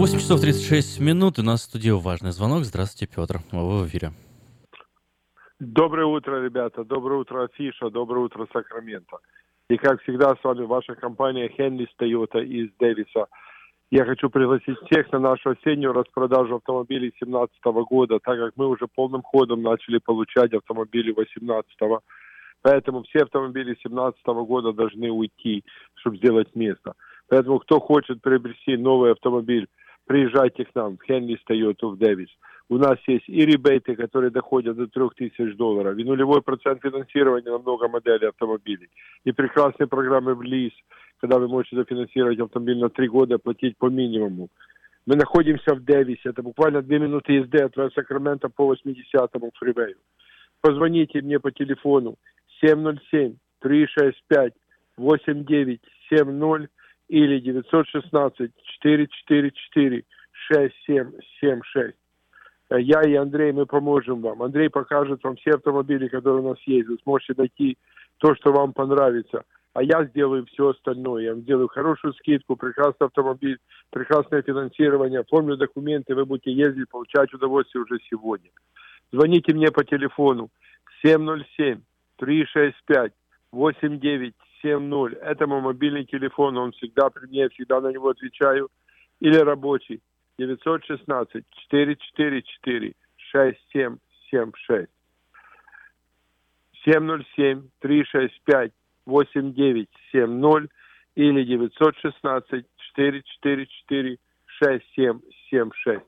8 часов 36 минут, у нас в студии важный звонок. Здравствуйте, Петр. Вы в эфире. Доброе утро, ребята. Доброе утро, Афиша. Доброе утро, Сакраменто. И как всегда, с вами ваша компания Хенли Тойота из Дэвиса. Я хочу пригласить всех на нашу осеннюю распродажу автомобилей 2017 года, так как мы уже полным ходом начали получать автомобили 2018 Поэтому все автомобили 2017 года должны уйти, чтобы сделать место. Поэтому кто хочет приобрести новый автомобиль приезжайте к нам в Хенли Тойоту в Дэвис. У нас есть и ребейты, которые доходят до 3000 долларов, и нулевой процент финансирования на много моделей автомобилей, и прекрасные программы в лиз, когда вы можете зафинансировать автомобиль на три года, платить по минимуму. Мы находимся в Дэвисе, это буквально две минуты езды от Сакрамента по 80-му фривею. Позвоните мне по телефону 707-365-8970 или 916-444-6776. Я и Андрей, мы поможем вам. Андрей покажет вам все автомобили, которые у нас есть. Вы сможете найти то, что вам понравится. А я сделаю все остальное. Я вам сделаю хорошую скидку, прекрасный автомобиль, прекрасное финансирование, оформлю документы, вы будете ездить, получать удовольствие уже сегодня. Звоните мне по телефону 707 365 89 70. Это мой мобильный телефон, он всегда при мне, всегда на него отвечаю. Или рабочий 916 444 6776. 707 365 8970 или 916 444 6776.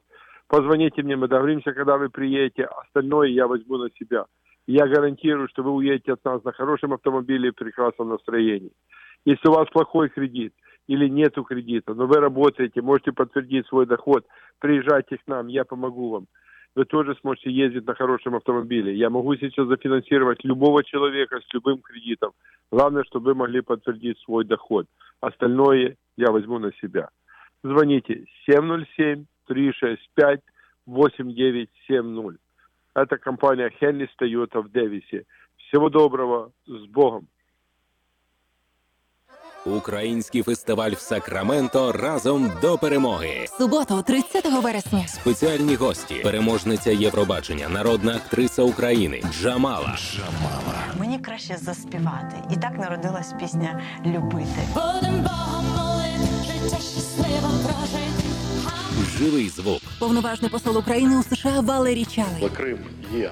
Позвоните мне, мы договоримся, когда вы приедете. Остальное я возьму на себя. Я гарантирую, что вы уедете от нас на хорошем автомобиле и прекрасном настроении. Если у вас плохой кредит или нету кредита, но вы работаете, можете подтвердить свой доход, приезжайте к нам, я помогу вам. Вы тоже сможете ездить на хорошем автомобиле. Я могу сейчас зафинансировать любого человека с любым кредитом. Главное, чтобы вы могли подтвердить свой доход. Остальное я возьму на себя. Звоните 707 365 8970. Это компания Хенли Тойота в Девисе. Всего доброго, с Богом! Український фестиваль в Сакраменто разом до перемоги. Суботу, 30 вересня. Спеціальні гості, переможниця Євробачення, народна актриса України Джамала. Джамала. Мені краще заспівати. І так народилась пісня Любити. Живий звук. Повноважний посол України у США Валерій Чалий. Крим є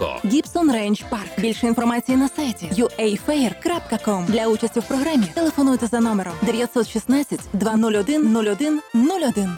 Гібсон Рейндж Парк. Більше інформації на сайті uafair.com. Для участі в програмі телефонуйте за номером 916 201 01 01.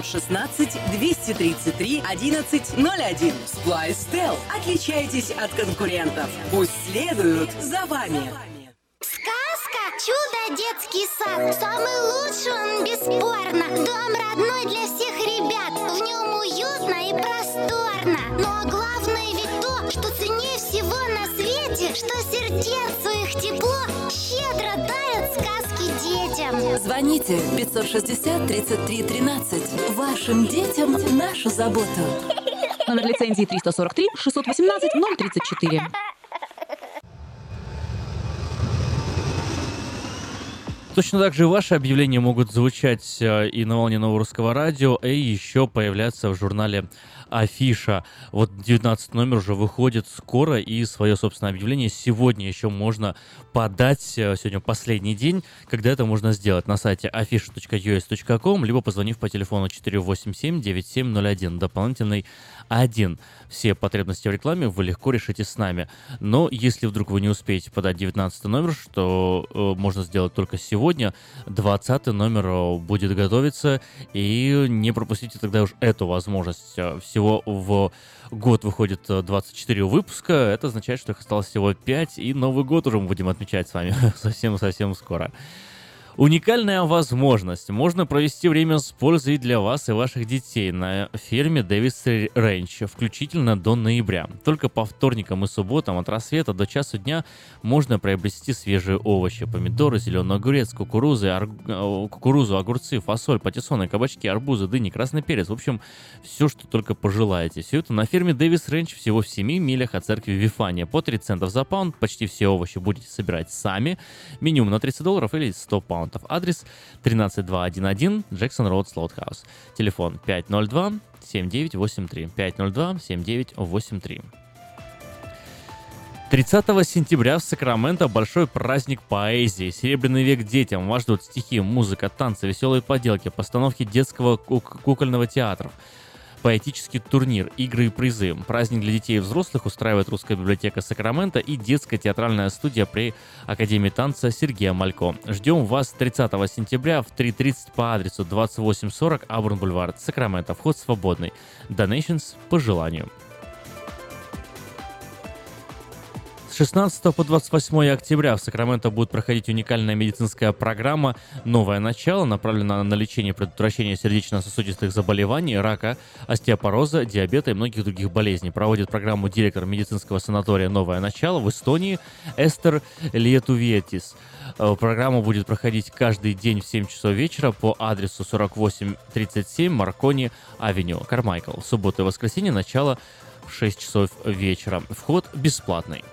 916 233 1101. Splystel. Отличайтесь от конкурентов. Пусть следуют за вами. Сказка «Чудо детский сад». Самый лучший он, бесспорно. Дом родной для всех ребят. В нем уютно и просторно. Но что сердцу их тепло щедро дарят сказки детям. Звоните 560 33 13. Вашим детям нашу заботу. Номер лицензии 343 618 034. Точно так же ваши объявления могут звучать э, и на волне нового русского радио, и еще появляться в журнале Афиша. Вот 19 номер уже выходит скоро, и свое собственное объявление сегодня еще можно подать. Э, Сегодня последний день, когда это можно сделать на сайте afisha.us.com, либо позвонив по телефону 487-9701, дополнительный 1. Все потребности в рекламе вы легко решите с нами. Но если вдруг вы не успеете подать 19 номер, что э, можно сделать только сегодня, 20 номер э, будет готовиться, и не пропустите тогда уж эту возможность. Э, Всего в год выходит э, 24 выпуска, это означает, что их осталось всего 5, и Новый год уже мы будем отмечать с вами совсем-совсем скоро. Уникальная возможность. Можно провести время с пользой для вас и ваших детей на ферме Дэвис Рэнч, включительно до ноября. Только по вторникам и субботам от рассвета до часу дня можно приобрести свежие овощи, помидоры, зеленый огурец, кукурузы, ар- э, кукурузу, огурцы, фасоль, патиссоны, кабачки, арбузы, дыни, красный перец. В общем, все, что только пожелаете. Все это на ферме Дэвис Рэнч всего в 7 милях от церкви Вифания. По 3 центов за паунд. Почти все овощи будете собирать сами. Минимум на 30 долларов или 100 паундов. Адрес 13211 Джексон Роуд Слоутхаус. Телефон 502 7983 502 7983. 30 сентября в Сакраменто большой праздник поэзии. Серебряный век детям. Вас ждут стихи, музыка, танцы, веселые поделки, постановки детского кук- кукольного театра. Поэтический турнир, игры и призы. Праздник для детей и взрослых устраивает Русская библиотека Сакрамента и детская театральная студия при Академии танца Сергея Малько. Ждем вас 30 сентября в 3.30 по адресу 2840 Абурн Бульвар, Сакраменто. Вход свободный. Donations по желанию. 16 по 28 октября в Сакраменто будет проходить уникальная медицинская программа «Новое начало», направленная на лечение и предотвращение сердечно-сосудистых заболеваний, рака, остеопороза, диабета и многих других болезней. Проводит программу директор медицинского санатория «Новое начало» в Эстонии Эстер Лиетувиетис. Э, Программа будет проходить каждый день в 7 часов вечера по адресу 4837 Marconi Avenue, Carmichael. В субботу и воскресенье начало в 6 часов вечера. Вход бесплатный.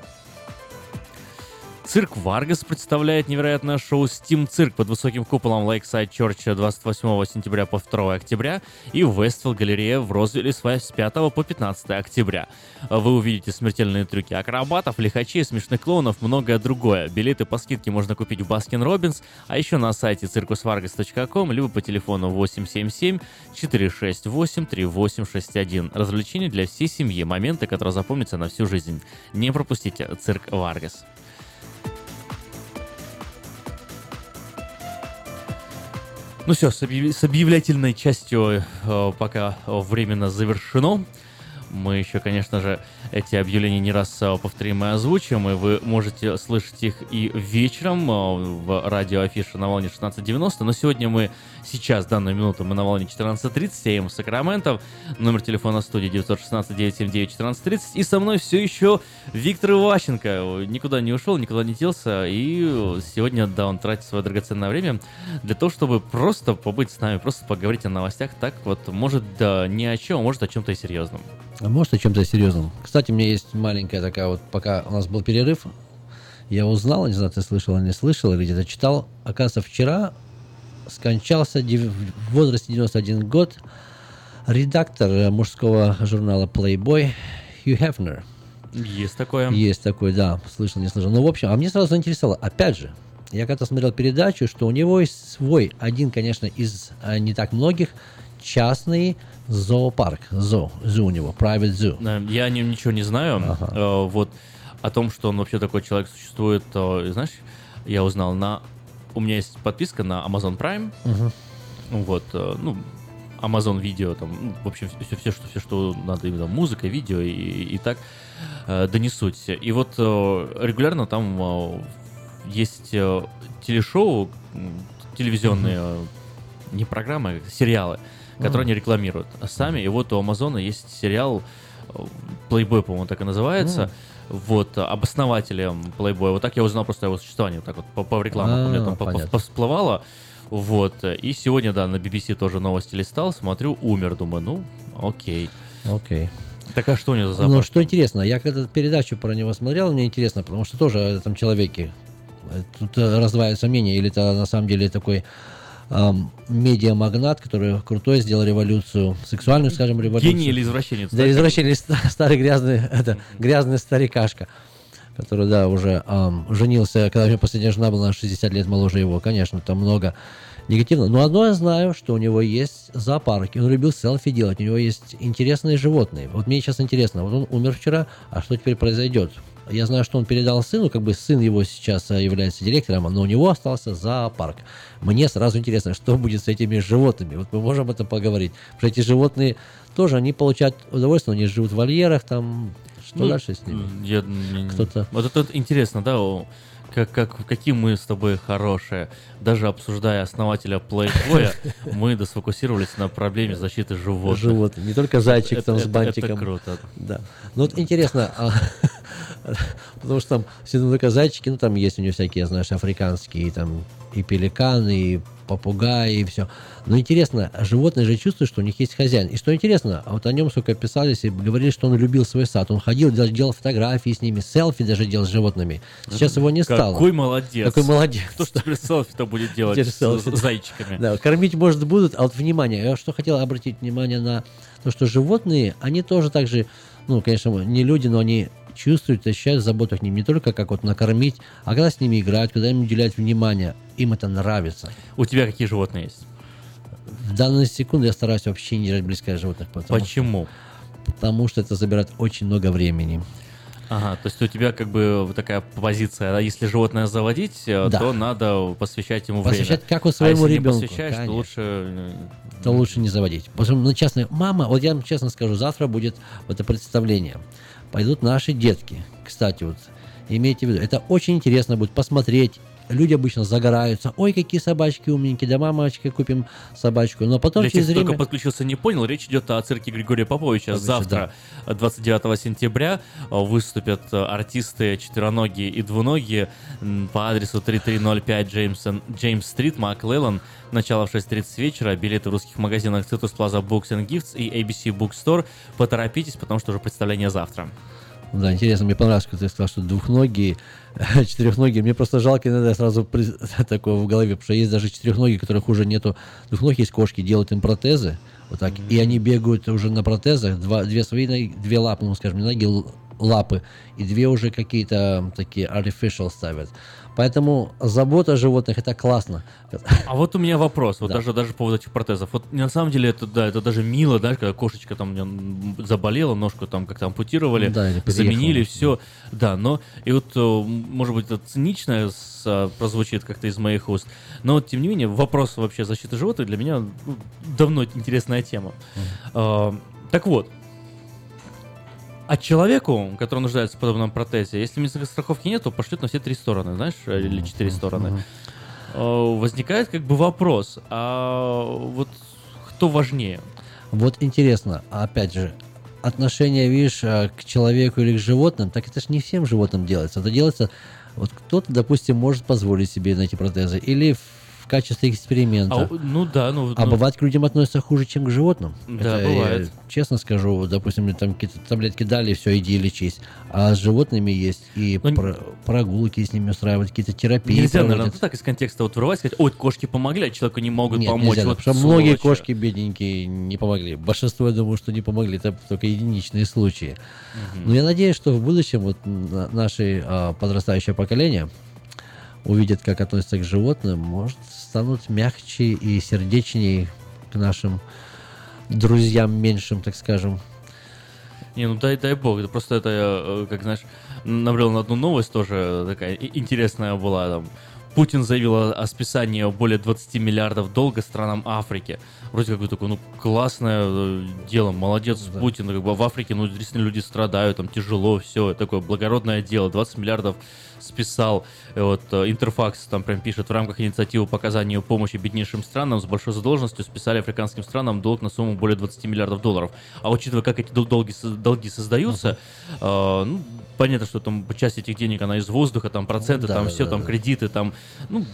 Цирк Варгас представляет невероятное шоу Steam Cirque под высоким куполом Lakeside Church 28 сентября по 2 октября и Westfield Galleria в Розвилле с 5 по 15 октября. Вы увидите смертельные трюки акробатов, лихачей, смешных клоунов, многое другое. Билеты по скидке можно купить в Baskin Robbins, а еще на сайте circusvargas.com, либо по телефону 877 468 3861. Развлечения для всей семьи, моменты, которые запомнятся на всю жизнь. Не пропустите Цирк Варгас. Ну все, с, объяв- с объявлятельной частью э, пока временно завершено. Мы еще, конечно же, эти объявления не раз э, повторим и озвучим, и вы можете слышать их и вечером э, в радио Афиша на волне 1690, но сегодня мы, сейчас, в данную минуту, мы на волне 14.30, АМ Сакраменто, номер телефона студии 916-979-1430, и со мной все еще Виктор Иващенко, никуда не ушел, никуда не делся, и сегодня, да, он тратит свое драгоценное время для того, чтобы просто побыть с нами, просто поговорить о новостях, так вот, может, да, ни о чем, а может, о чем-то и серьезном. А может о чем-то серьезном. Кстати, у меня есть маленькая такая вот, пока у нас был перерыв, я узнал, не знаю, ты слышал или не слышал, или где-то читал, оказывается, вчера скончался в возрасте 91 год редактор э, мужского журнала Playboy Хью Хефнер. Есть такое. Есть такой, да, слышал, не слышал. Ну, в общем, а мне сразу заинтересовало, опять же, я когда смотрел передачу, что у него есть свой, один, конечно, из а, не так многих, частный зоопарк, зо, зу у него, private zoo. Э, Я о нем ничего не знаю. Э, Вот о том, что он вообще такой человек существует, э, знаешь, я узнал на... У меня есть подписка на Amazon Prime. Мгм. Вот, э, ну, Amazon видео, там, ну, в общем, все, все, что, все, что надо, именно музыка, видео и, и так э, да не суть. И вот э, регулярно там э, есть э, телешоу, телевизионные, э, не программы, а сериалы, которые Мгм. они рекламируют сами. И вот у Амазона есть сериал э, Playboy, по-моему, так и называется. Вот, э, об основателе Playboy. Вот так я узнал просто о его существовании. Вот так вот по, по рекламам у меня А, там по- по- понятно. повсплывало. Вот. И сегодня, да, на BBC тоже новости листал, смотрю, умер. Думаю, ну, окей. Окей. Так а что у него за Ну, что интересно, я когда передачу про него смотрел, мне интересно, потому что тоже о этом человеке тут э, раздваивается мнение, или это на самом деле такой ам, медиамагнат, который крутой сделал революцию, сексуальную, скажем, революцию. Гений или извращенец, Да, да? извращенец, ста- старый грязный, это, грязный старикашка, который, да, уже ам, женился, когда у меня последняя жена была на 60 лет моложе его, конечно, там много негативно. Но одно я знаю, что у него есть зоопарк, и он любил селфи делать, у него есть интересные животные. Вот мне сейчас интересно, вот он умер вчера, а что теперь произойдет? Я знаю, что он передал сыну, как бы сын его сейчас э, является директором, но у него остался зоопарк. Мне сразу интересно, что будет с этими животными. Вот мы можем об этом поговорить. Потому что эти животные тоже, они получают удовольствие, они живут в вольерах, там, что Ну, дальше с ними? Я, Кто-то- Вот это вот интересно, да, как, как, какие мы с тобой хорошие. Даже обсуждая основателя Playboy, мы досфокусировались на проблеме защиты животных. Животные, не только зайчик там с бантиком. Это круто. Да. Ну вот интересно, а, потому что там только зайчики, ну там есть у него всякие, знаешь, африканские, там и пеликаны, и попугаи, и все. Но интересно, животные же чувствуют, что у них есть хозяин. И что интересно, а вот о нем сколько писались и говорили, что он любил свой сад. Он ходил, даже делал фотографии с ними, селфи даже делал с животными. Сейчас его не стало. Какой молодец. Какой молодец. Кто ж теперь селфи-то будет делать Теперь с, зайчиками? Да, кормить, может, будут, а вот внимание, я что хотел обратить внимание на то, что животные, они тоже так же, ну, конечно, не люди, но они чувствуют, ощущают заботу к ним не только как вот накормить, а когда с ними играть, когда им уделять внимание, им это нравится. У тебя какие животные есть? В данную секунду я стараюсь вообще не держать близко животных. Потому Почему? Что, потому что это забирает очень много времени. Ага, то есть у тебя как бы такая позиция, если животное заводить, э, Да. то надо посвящать ему Посвящать время. как вот а своему если ребенку, не посвящаешь, конечно. то лучше... э, то лучше не заводить. Потому что, ну, честно, мама, вот я вам честно скажу, завтра будет вот это представление. Пойдут наши детки. Кстати, вот имейте в виду, это очень интересно будет посмотреть. Люди обычно загораются. Ой, какие собачки умненькие, да мамочка, купим собачку. Но потом Для тех, через кто время... только подключился, не понял, речь идет о цирке Григория Поповича. Поповича, Завтра, 29 сентября, э, выступят э, артисты четвероногие и двуногие по адресу 3305 Джеймсон, Джеймс-стрит, Маклеллан. Начало в 6.30 вечера. Билеты в русских магазинах Citrus Plaza Books and Gifts и ABC Bookstore. Поторопитесь, потому что уже представление завтра. Да, интересно, мне понравилось, когда ты сказал, что двухногие, четырехногие. Мне просто жалко иногда сразу при- такое в голове, потому что есть даже четырехногие, которых уже нету. Двухногие есть кошки, делают им протезы, вот так, и они бегают уже на протезах, два, две свои две лапы, ну, скажем, ноги, лапы, и две уже какие-то такие artificial ставят. Поэтому забота о животных это классно. А вот у меня вопрос, вот Да. даже, даже по поводу этих протезов. Вот на самом деле это, да, это даже мило, да, когда кошечка там у меня, м, заболела, ножку там как-то ампутировали, Да, заменили, все. Да, но и вот, э, может быть, это цинично с- а, прозвучит как-то из моих уст, но вот, тем не менее вопрос вообще защиты животных для меня ну, давно интересная тема. А, так вот, а человеку, который нуждается в подобном протезе, если медицинской страховки нет, то пошлют на все три стороны, знаешь, или четыре стороны. Э, Возникает как бы вопрос, а вот кто важнее? Вот интересно, опять же, отношение, видишь, а, к человеку или к животным, так это же не всем животным делается. Это делается, вот кто-то, допустим, может позволить себе на эти протезы, или в качестве эксперимента. А, ну да, ну... А ну, бывает к людям относятся хуже, чем к животным. Да, Это, бывает. я честно скажу, допустим, мне там какие-то таблетки дали, все, иди лечись. А с животными есть и Ну, про- прогулки с ними устраивать, какие-то терапии Нельзя, проводят. наверное, так из контекста вот вырывать, сказать, ой, кошки помогли, а человеку не могут Нет, помочь. нельзя, вот потому что многие кошки бедненькие не помогли. Большинство, я думаю, что не помогли. Это только единичные случаи. Но я надеюсь, что в будущем вот на- наши а, подрастающее поколение увидят, как относятся к животным, может, станут мягче и сердечнее к нашим друзьям меньшим, так скажем. Не, ну дай, дай бог, просто это, э, как знаешь, набрел на одну новость тоже такая и- интересная была там. Путин заявил о, о списании более 20 миллиардов долга странам Африки. Вроде как бы такое, ну, классное э, дело, молодец Путин, как бы в Африке, ну, действительно люди страдают, там тяжело, все, такое благородное дело, 20 миллиардов списал. И вот э, Интерфакс там прям пишет, в рамках инициативы по оказанию помощи беднейшим странам с большой задолженностью списали африканским странам долг на сумму более 20 миллиардов долларов. А учитывая, как эти дол- долги, долги создаются, э, ну, понятно, что там часть этих денег, она из воздуха, там проценты, да, там да, все, да, там да. кредиты, там, ну,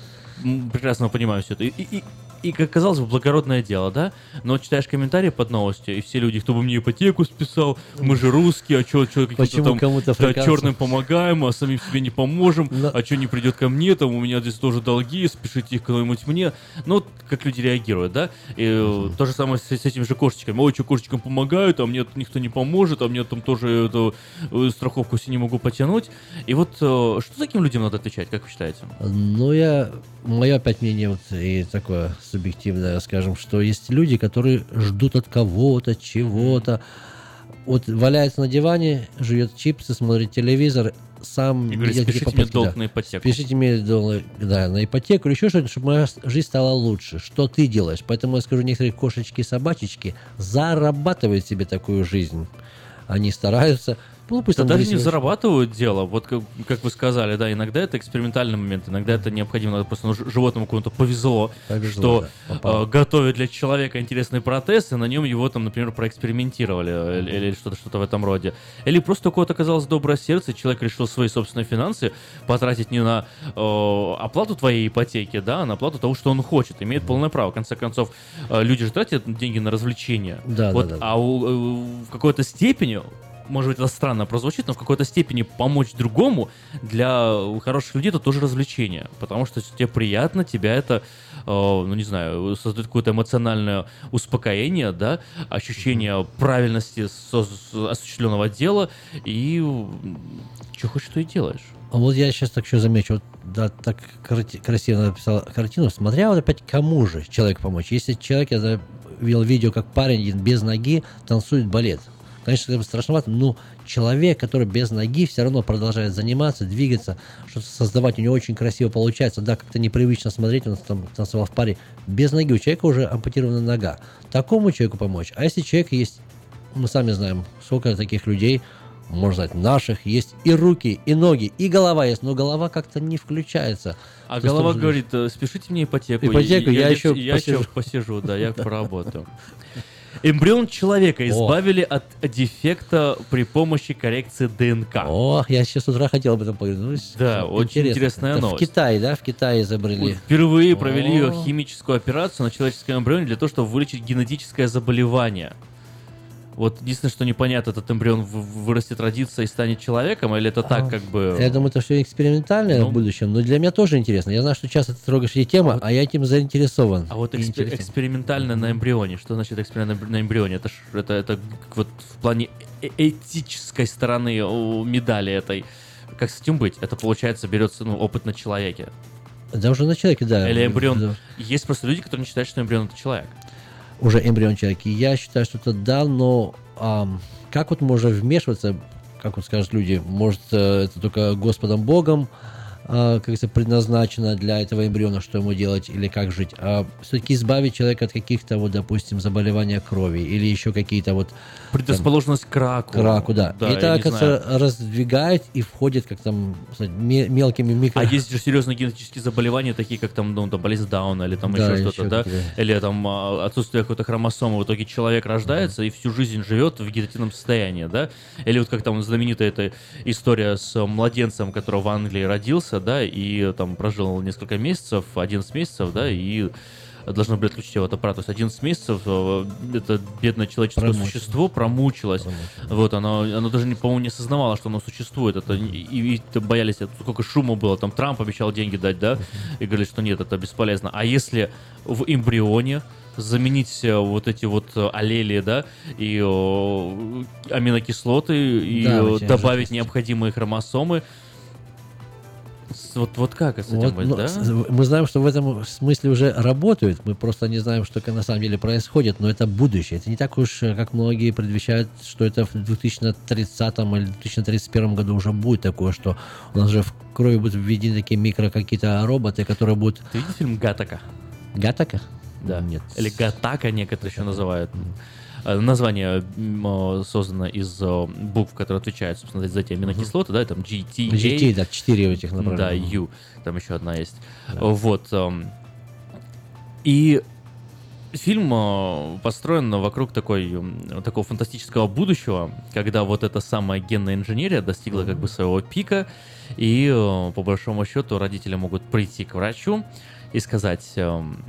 прекрасно понимаю все это. И, и- и- как казалось бы, благородное дело, да? Но читаешь комментарии под новостью, и все люди, кто бы мне ипотеку списал, мы же русские, а что каким-то Почему там кому-то да, черным помогаем, а самим себе не поможем, а что не придет ко мне, там у меня здесь тоже долги, спешите их кому-нибудь мне. Ну, как люди реагируют, да? И э, то же самое с, с этими же кошечками. Ой, что кошечкам помогают, а мне никто не поможет, а мне там тоже эту э, страховку себе не могу потянуть. И вот э, что таким людям надо отвечать, как вы считаете? Ну, я, мое опять мнение вот и такое субъективное, скажем, что есть люди, которые ждут от кого-то, чего-то. Вот валяется на диване, жует чипсы, смотрит телевизор, сам И говорит, «Спешите мне долг да. на ипотеку». Спешите мне долг, да, на ипотеку или еще что-то, чтобы моя жизнь стала лучше. Что ты делаешь? Поэтому я скажу, некоторые кошечки и собачечки зарабатывают себе такую жизнь. Они стараются, ну пусть Да там даже не зарабатывают дело, вот как, как вы сказали, да, иногда это экспериментальный момент, иногда это необходимо, надо просто ну, животному кому-то повезло, Повезло, что да, э, готовят для человека интересный протез, и на нем его там, например, проэкспериментировали э, или, или что-то что-то в этом роде. Или просто у кого-то оказалось доброе сердце, и человек решил свои собственные финансы потратить не на э, оплату твоей ипотеки, да, а на оплату того, что он хочет, имеет полное право. В конце концов, э, люди же тратят деньги на развлечения. Да, вот, да, да. А у- э, в какой-то степени может быть, это странно прозвучит, но в какой-то степени помочь другому для хороших людей это тоже развлечение. Потому что тебе приятно, тебя это, э, ну не знаю, создает какое-то эмоциональное успокоение, да, ощущение правильности со- осуществленного дела, и что хочешь, то и делаешь. А вот я сейчас так еще замечу, вот, да, так крати- красиво написал картину, смотря вот опять кому же человек помочь. Если человек, я видел видео, как парень без ноги танцует балет. Конечно, это страшновато, но человек, который без ноги, все равно продолжает заниматься, двигаться, что-то создавать, у него очень красиво получается. Да, как-то непривычно смотреть, он там танцевал в паре. Без ноги у человека уже ампутирована нога. Такому человеку помочь. А если человек есть, мы сами знаем, сколько таких людей, можно сказать, наших, есть и руки, и ноги, и голова есть, но голова как-то не включается. А есть голова говорит, «Э, спешите мне ипотеку. Ипотеку, я еще я посижу». еще посижу, да, я поработаю. Эмбрион человека избавили от дефекта при помощи коррекции ДНК. О, я сейчас с утра хотел об этом поговорить. Да, очень интересная Это новость. В Китае, да, в Китае изобрели. Впервые провели О. химическую операцию на человеческом эмбрионе для того, чтобы вылечить генетическое заболевание. Вот единственное, что непонятно, этот эмбрион вырастет, родится и станет человеком, или это так, как бы... А, Я думаю, это все экспериментальное Ну. в будущем, но для меня тоже интересно. Я знаю, что часто ты трогаешь эти темы, а, я этим заинтересован. А вот И экспе- интересен. экспериментально на эмбрионе. Что значит эксперимент на эмбрионе? Это, ж- это, это вот в плане э- этической стороны о, медали этой. Как с этим быть? Это получается берется ну, опыт на человеке. Да уже на человеке, да. Или эмбрион. Да. Есть просто люди, которые не считают, что эмбрион это человек. Уже эмбрион человека. И Я считаю, что это да, но ам, как вот можно вмешиваться, как вот скажут люди, может э, это только Господом Богом, а, как говорится, предназначено для этого эмбриона, что ему делать или как жить, а все-таки избавить человека от каких-то, вот, допустим, заболевания крови или еще какие-то вот... Предрасположенность к раку. К раку, да. Да, это, оказывается, раздвигает и входит как там сказать, мелкими микро... А есть же серьезные генетические заболевания, такие как там, ну, там болезнь Дауна или там Да, еще что-то, да? Или там а, отсутствие какой-то хромосомы. В итоге человек рождается и всю жизнь живет в вегетативном состоянии, да? Или вот как там знаменитая эта история с младенцем, который в Англии родился, женился, да, и там прожил несколько месяцев, 11 месяцев, да, и должно были отключить его от аппарата. То есть 11 месяцев э, это бедное человеческое Промучилось. существо промучилось. Вот, оно, оно даже, не, по-моему, не осознавало, что оно существует. Это, и, и там боялись, это сколько шума было. Там Трамп обещал деньги дать, да, и говорили, что нет, это бесполезно. А если в эмбрионе заменить э, вот эти вот э, аллели, да, и э, аминокислоты, и Да, добавить необходимые хромосомы, вот, вот как с этим Вот, быть, ну, да? Мы знаем, что в этом смысле уже работают. Мы просто не знаем, что на самом деле происходит. Но это будущее. Это не так уж, э, как многие предвещают, что это в 2030 или 2031 году уже будет такое, что у нас уже в крови будут введены такие микро какие-то роботы, которые будут... Ты видел фильм «Гатака»? Гатака? Да. Нет. Или Гатака некоторые еще называют. Э, Название м, э, создано из э, букв, которые отвечают, собственно, за эти аминокислоты, да, там GT, GT, да, четыре этих Да, направления. U, там еще одна есть. Вот. эм, И фильм э, построен вокруг такой, такого фантастического будущего, когда вот эта самая генная инженерия достигла как бы своего пика, и э, по большому счету родители могут прийти к врачу и сказать, эм,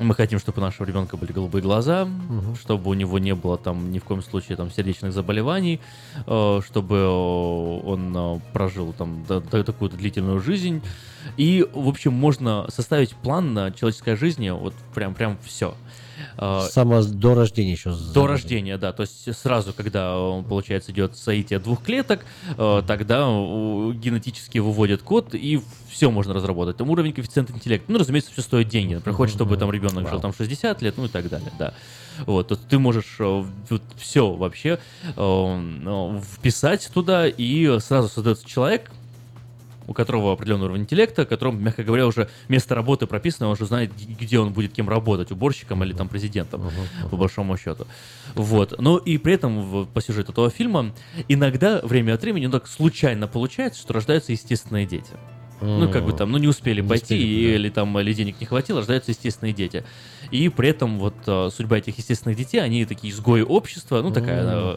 мы хотим, чтобы у нашего ребенка были голубые глаза, чтобы у него не было там ни в коем случае там сердечных заболеваний, э, чтобы э, он э, прожил там такую длительную жизнь. И, в общем, можно составить план на человеческой жизни, вот прям, прям все. Само до рождения еще. До рождения, да. То есть сразу, когда, э, получается, идет соитие двух клеток, э, тогда э, генетически выводят код, и все можно разработать. Там уровень коэффициента интеллекта. Ну, разумеется, все стоит деньги. Например, хочешь, чтобы там ребенок жил там 60 лет, ну и так далее, да. Вот, то ты можешь все вообще э, э, вписать туда, и сразу создается человек, у которого определенный уровень интеллекта, которому, мягко говоря, уже место работы прописано, он уже знает, где он будет кем работать, уборщиком или там президентом, по большому счету. Вот. Но и при этом по сюжету этого фильма иногда время от времени ну, так случайно получается, что рождаются естественные дети. Ну, как бы там, ну, не успели Не пойти, успели, да. или там, или денег не хватило, рождаются естественные дети. И при этом вот э, судьба этих естественных детей, они такие изгои общества, ну, такая э,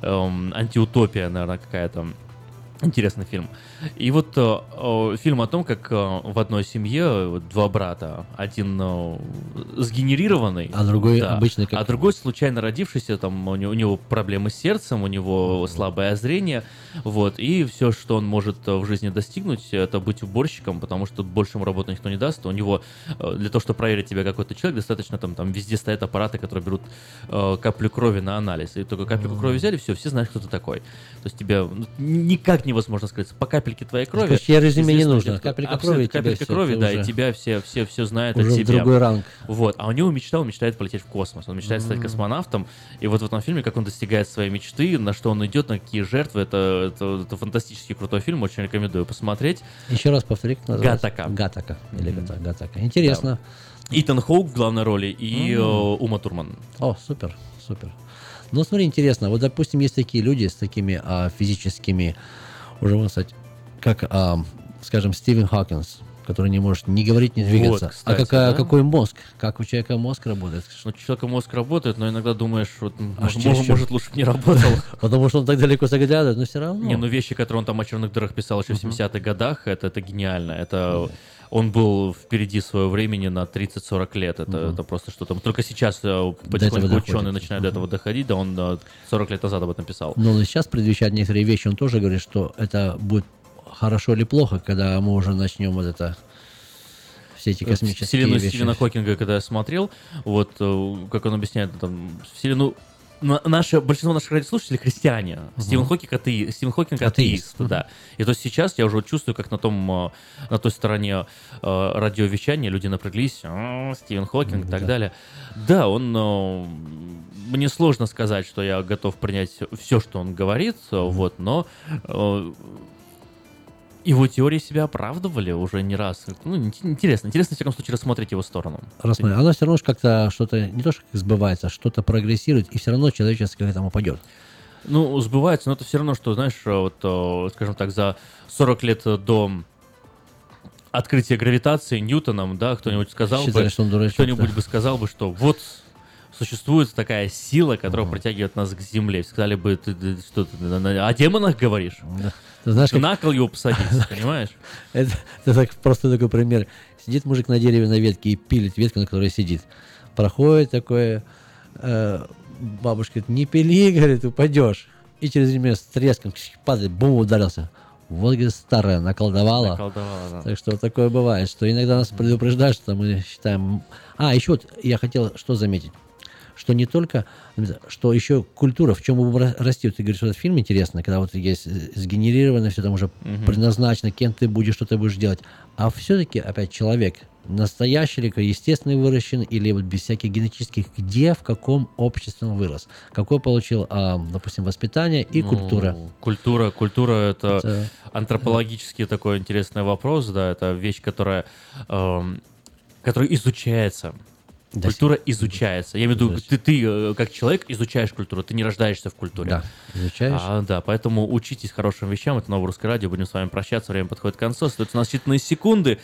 эм, антиутопия, наверное, какая-то. Интересный фильм. И вот э, фильм о том, как э, в одной семье э, два брата, один э, сгенерированный, А другой обычный как- а другой случайно родившийся, там у него, у него проблемы с сердцем, у него слабое зрение, вот, и все, что он может э, в жизни достигнуть, это быть уборщиком, потому что больше ему работы никто не даст, у него э, для того, чтобы проверить тебя какой-то человек, достаточно там, там везде стоят аппараты, которые берут э, каплю крови на анализ, и только капельку крови взяли, все, все знают, кто ты такой. То есть тебя ну, никак невозможно скрыться по капельке твоей крови. Короче, тебе резюме не нужно. кто- Капелька крови, капелька крови, ты да, и тебя все, все, все знают уже от тебя. другой ранг. Вот, а у него мечта, он мечтает полететь в космос, он мечтает стать космонавтом, и вот в этом фильме, как он достигает своей мечты, на что он идет, на какие жертвы, это, это, это фантастически крутой фильм, очень рекомендую посмотреть. Еще раз повтори, как называется? Гатака. Гатака. Или Гата- Гатака. Интересно. Итан Хоук в главной роли и э, Ума Турман. О, супер, супер. Ну, смотри, интересно. Вот, допустим, есть такие люди с такими а, физическими, уже сказать, как, а, скажем, Стивен Хокинс, который не может ни говорить, ни Вот, двигаться. кстати, а какая, да. какой мозг? Как у человека мозг работает? Ну, у человека мозг работает, но иногда думаешь, вот, Аж может, чересчур. может, лучше бы не работал. Потому что он так далеко заглядывает, но все равно. Не, ну вещи, которые он там о черных дырах писал еще в 70-х годах, это, это гениально. Это он был впереди своего времени на 30-40 лет. Это, Мгм. это просто что-то. Только сейчас э, потихоньку ученые начинают до этого доходить, да он э, 40 лет назад об этом писал. Но он и сейчас предвещает некоторые вещи. Он тоже говорит, что это будет хорошо или плохо, когда мы уже начнем вот это все эти космические Вселенную вещи. Стивена Хокинга, когда я смотрел, вот э, как он объясняет, там, вселенную наше, большинство наших радиослушателей христиане. Стивен Хокинг атеи- Стивен Хокинг атеист, Атеист. да. И то есть сейчас я уже чувствую, как на том, э, на той стороне э, радиовещания люди напряглись, «А, Стивен Хокинг и так далее. Да, он э, мне сложно сказать, что я готов принять все, что он говорит, вот, но э, его теории себя оправдывали уже не раз. Ну, ин- интересно. Интересно, в всяком случае, рассмотреть его сторону. Рассмотрим. Она все равно как-то что-то, не то что сбывается, а что-то прогрессирует, и все равно человеческое к этому пойдет. Ну, сбывается, но это все равно, что, знаешь, вот, э, скажем так, за 40 лет до открытия гравитации Ньютоном, да, кто-нибудь сказал Считали, бы, что он дурачок, кто-нибудь да. бы сказал бы, что вот существует такая сила, которая притягивает нас к земле. Сказали бы, ты, ты что ты о демонах говоришь? Ты знаешь, Ты как- на кол его посадись, понимаешь? Это, это так, просто такой пример. Сидит мужик на дереве на ветке и пилит ветку, на которой сидит. Проходит такое, э, бабушка говорит, не пили, говорит, упадешь. И через время с треском падает, бум, ударился. Вот, говорит, старая наколдовала. Наколдовала, да. Так что такое бывает, что иногда нас предупреждают, что мы считаем... А, еще вот я хотел что заметить. Что не только, что еще культура, в чем растет. Ты говоришь, что этот фильм интересный, когда вот есть э, сгенерировано, все там уже Мгм. предназначено, кем ты будешь, что ты будешь делать. А все-таки, опять, человек, настоящий ли, естественный выращен, или вот без всяких генетических, где, в каком обществе он вырос, какое получил, а, допустим, воспитание и Ну, культура. Культура, культура это, Это- антропологический такой интересный вопрос, да, это вещь, которая, эм, которая изучается. Да, Культура изучается. Я имею в виду, ты, ты э, как человек изучаешь культуру, ты не рождаешься в культуре. Да, изучаешь. А, да, поэтому учитесь хорошим вещам. Это новое русское радио. Будем с вами прощаться. Время подходит к концу. Остается у нас считанные секунды.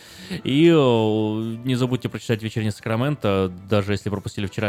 И э, не забудьте прочитать вечерний Сакраменто. Даже если пропустили вчерашний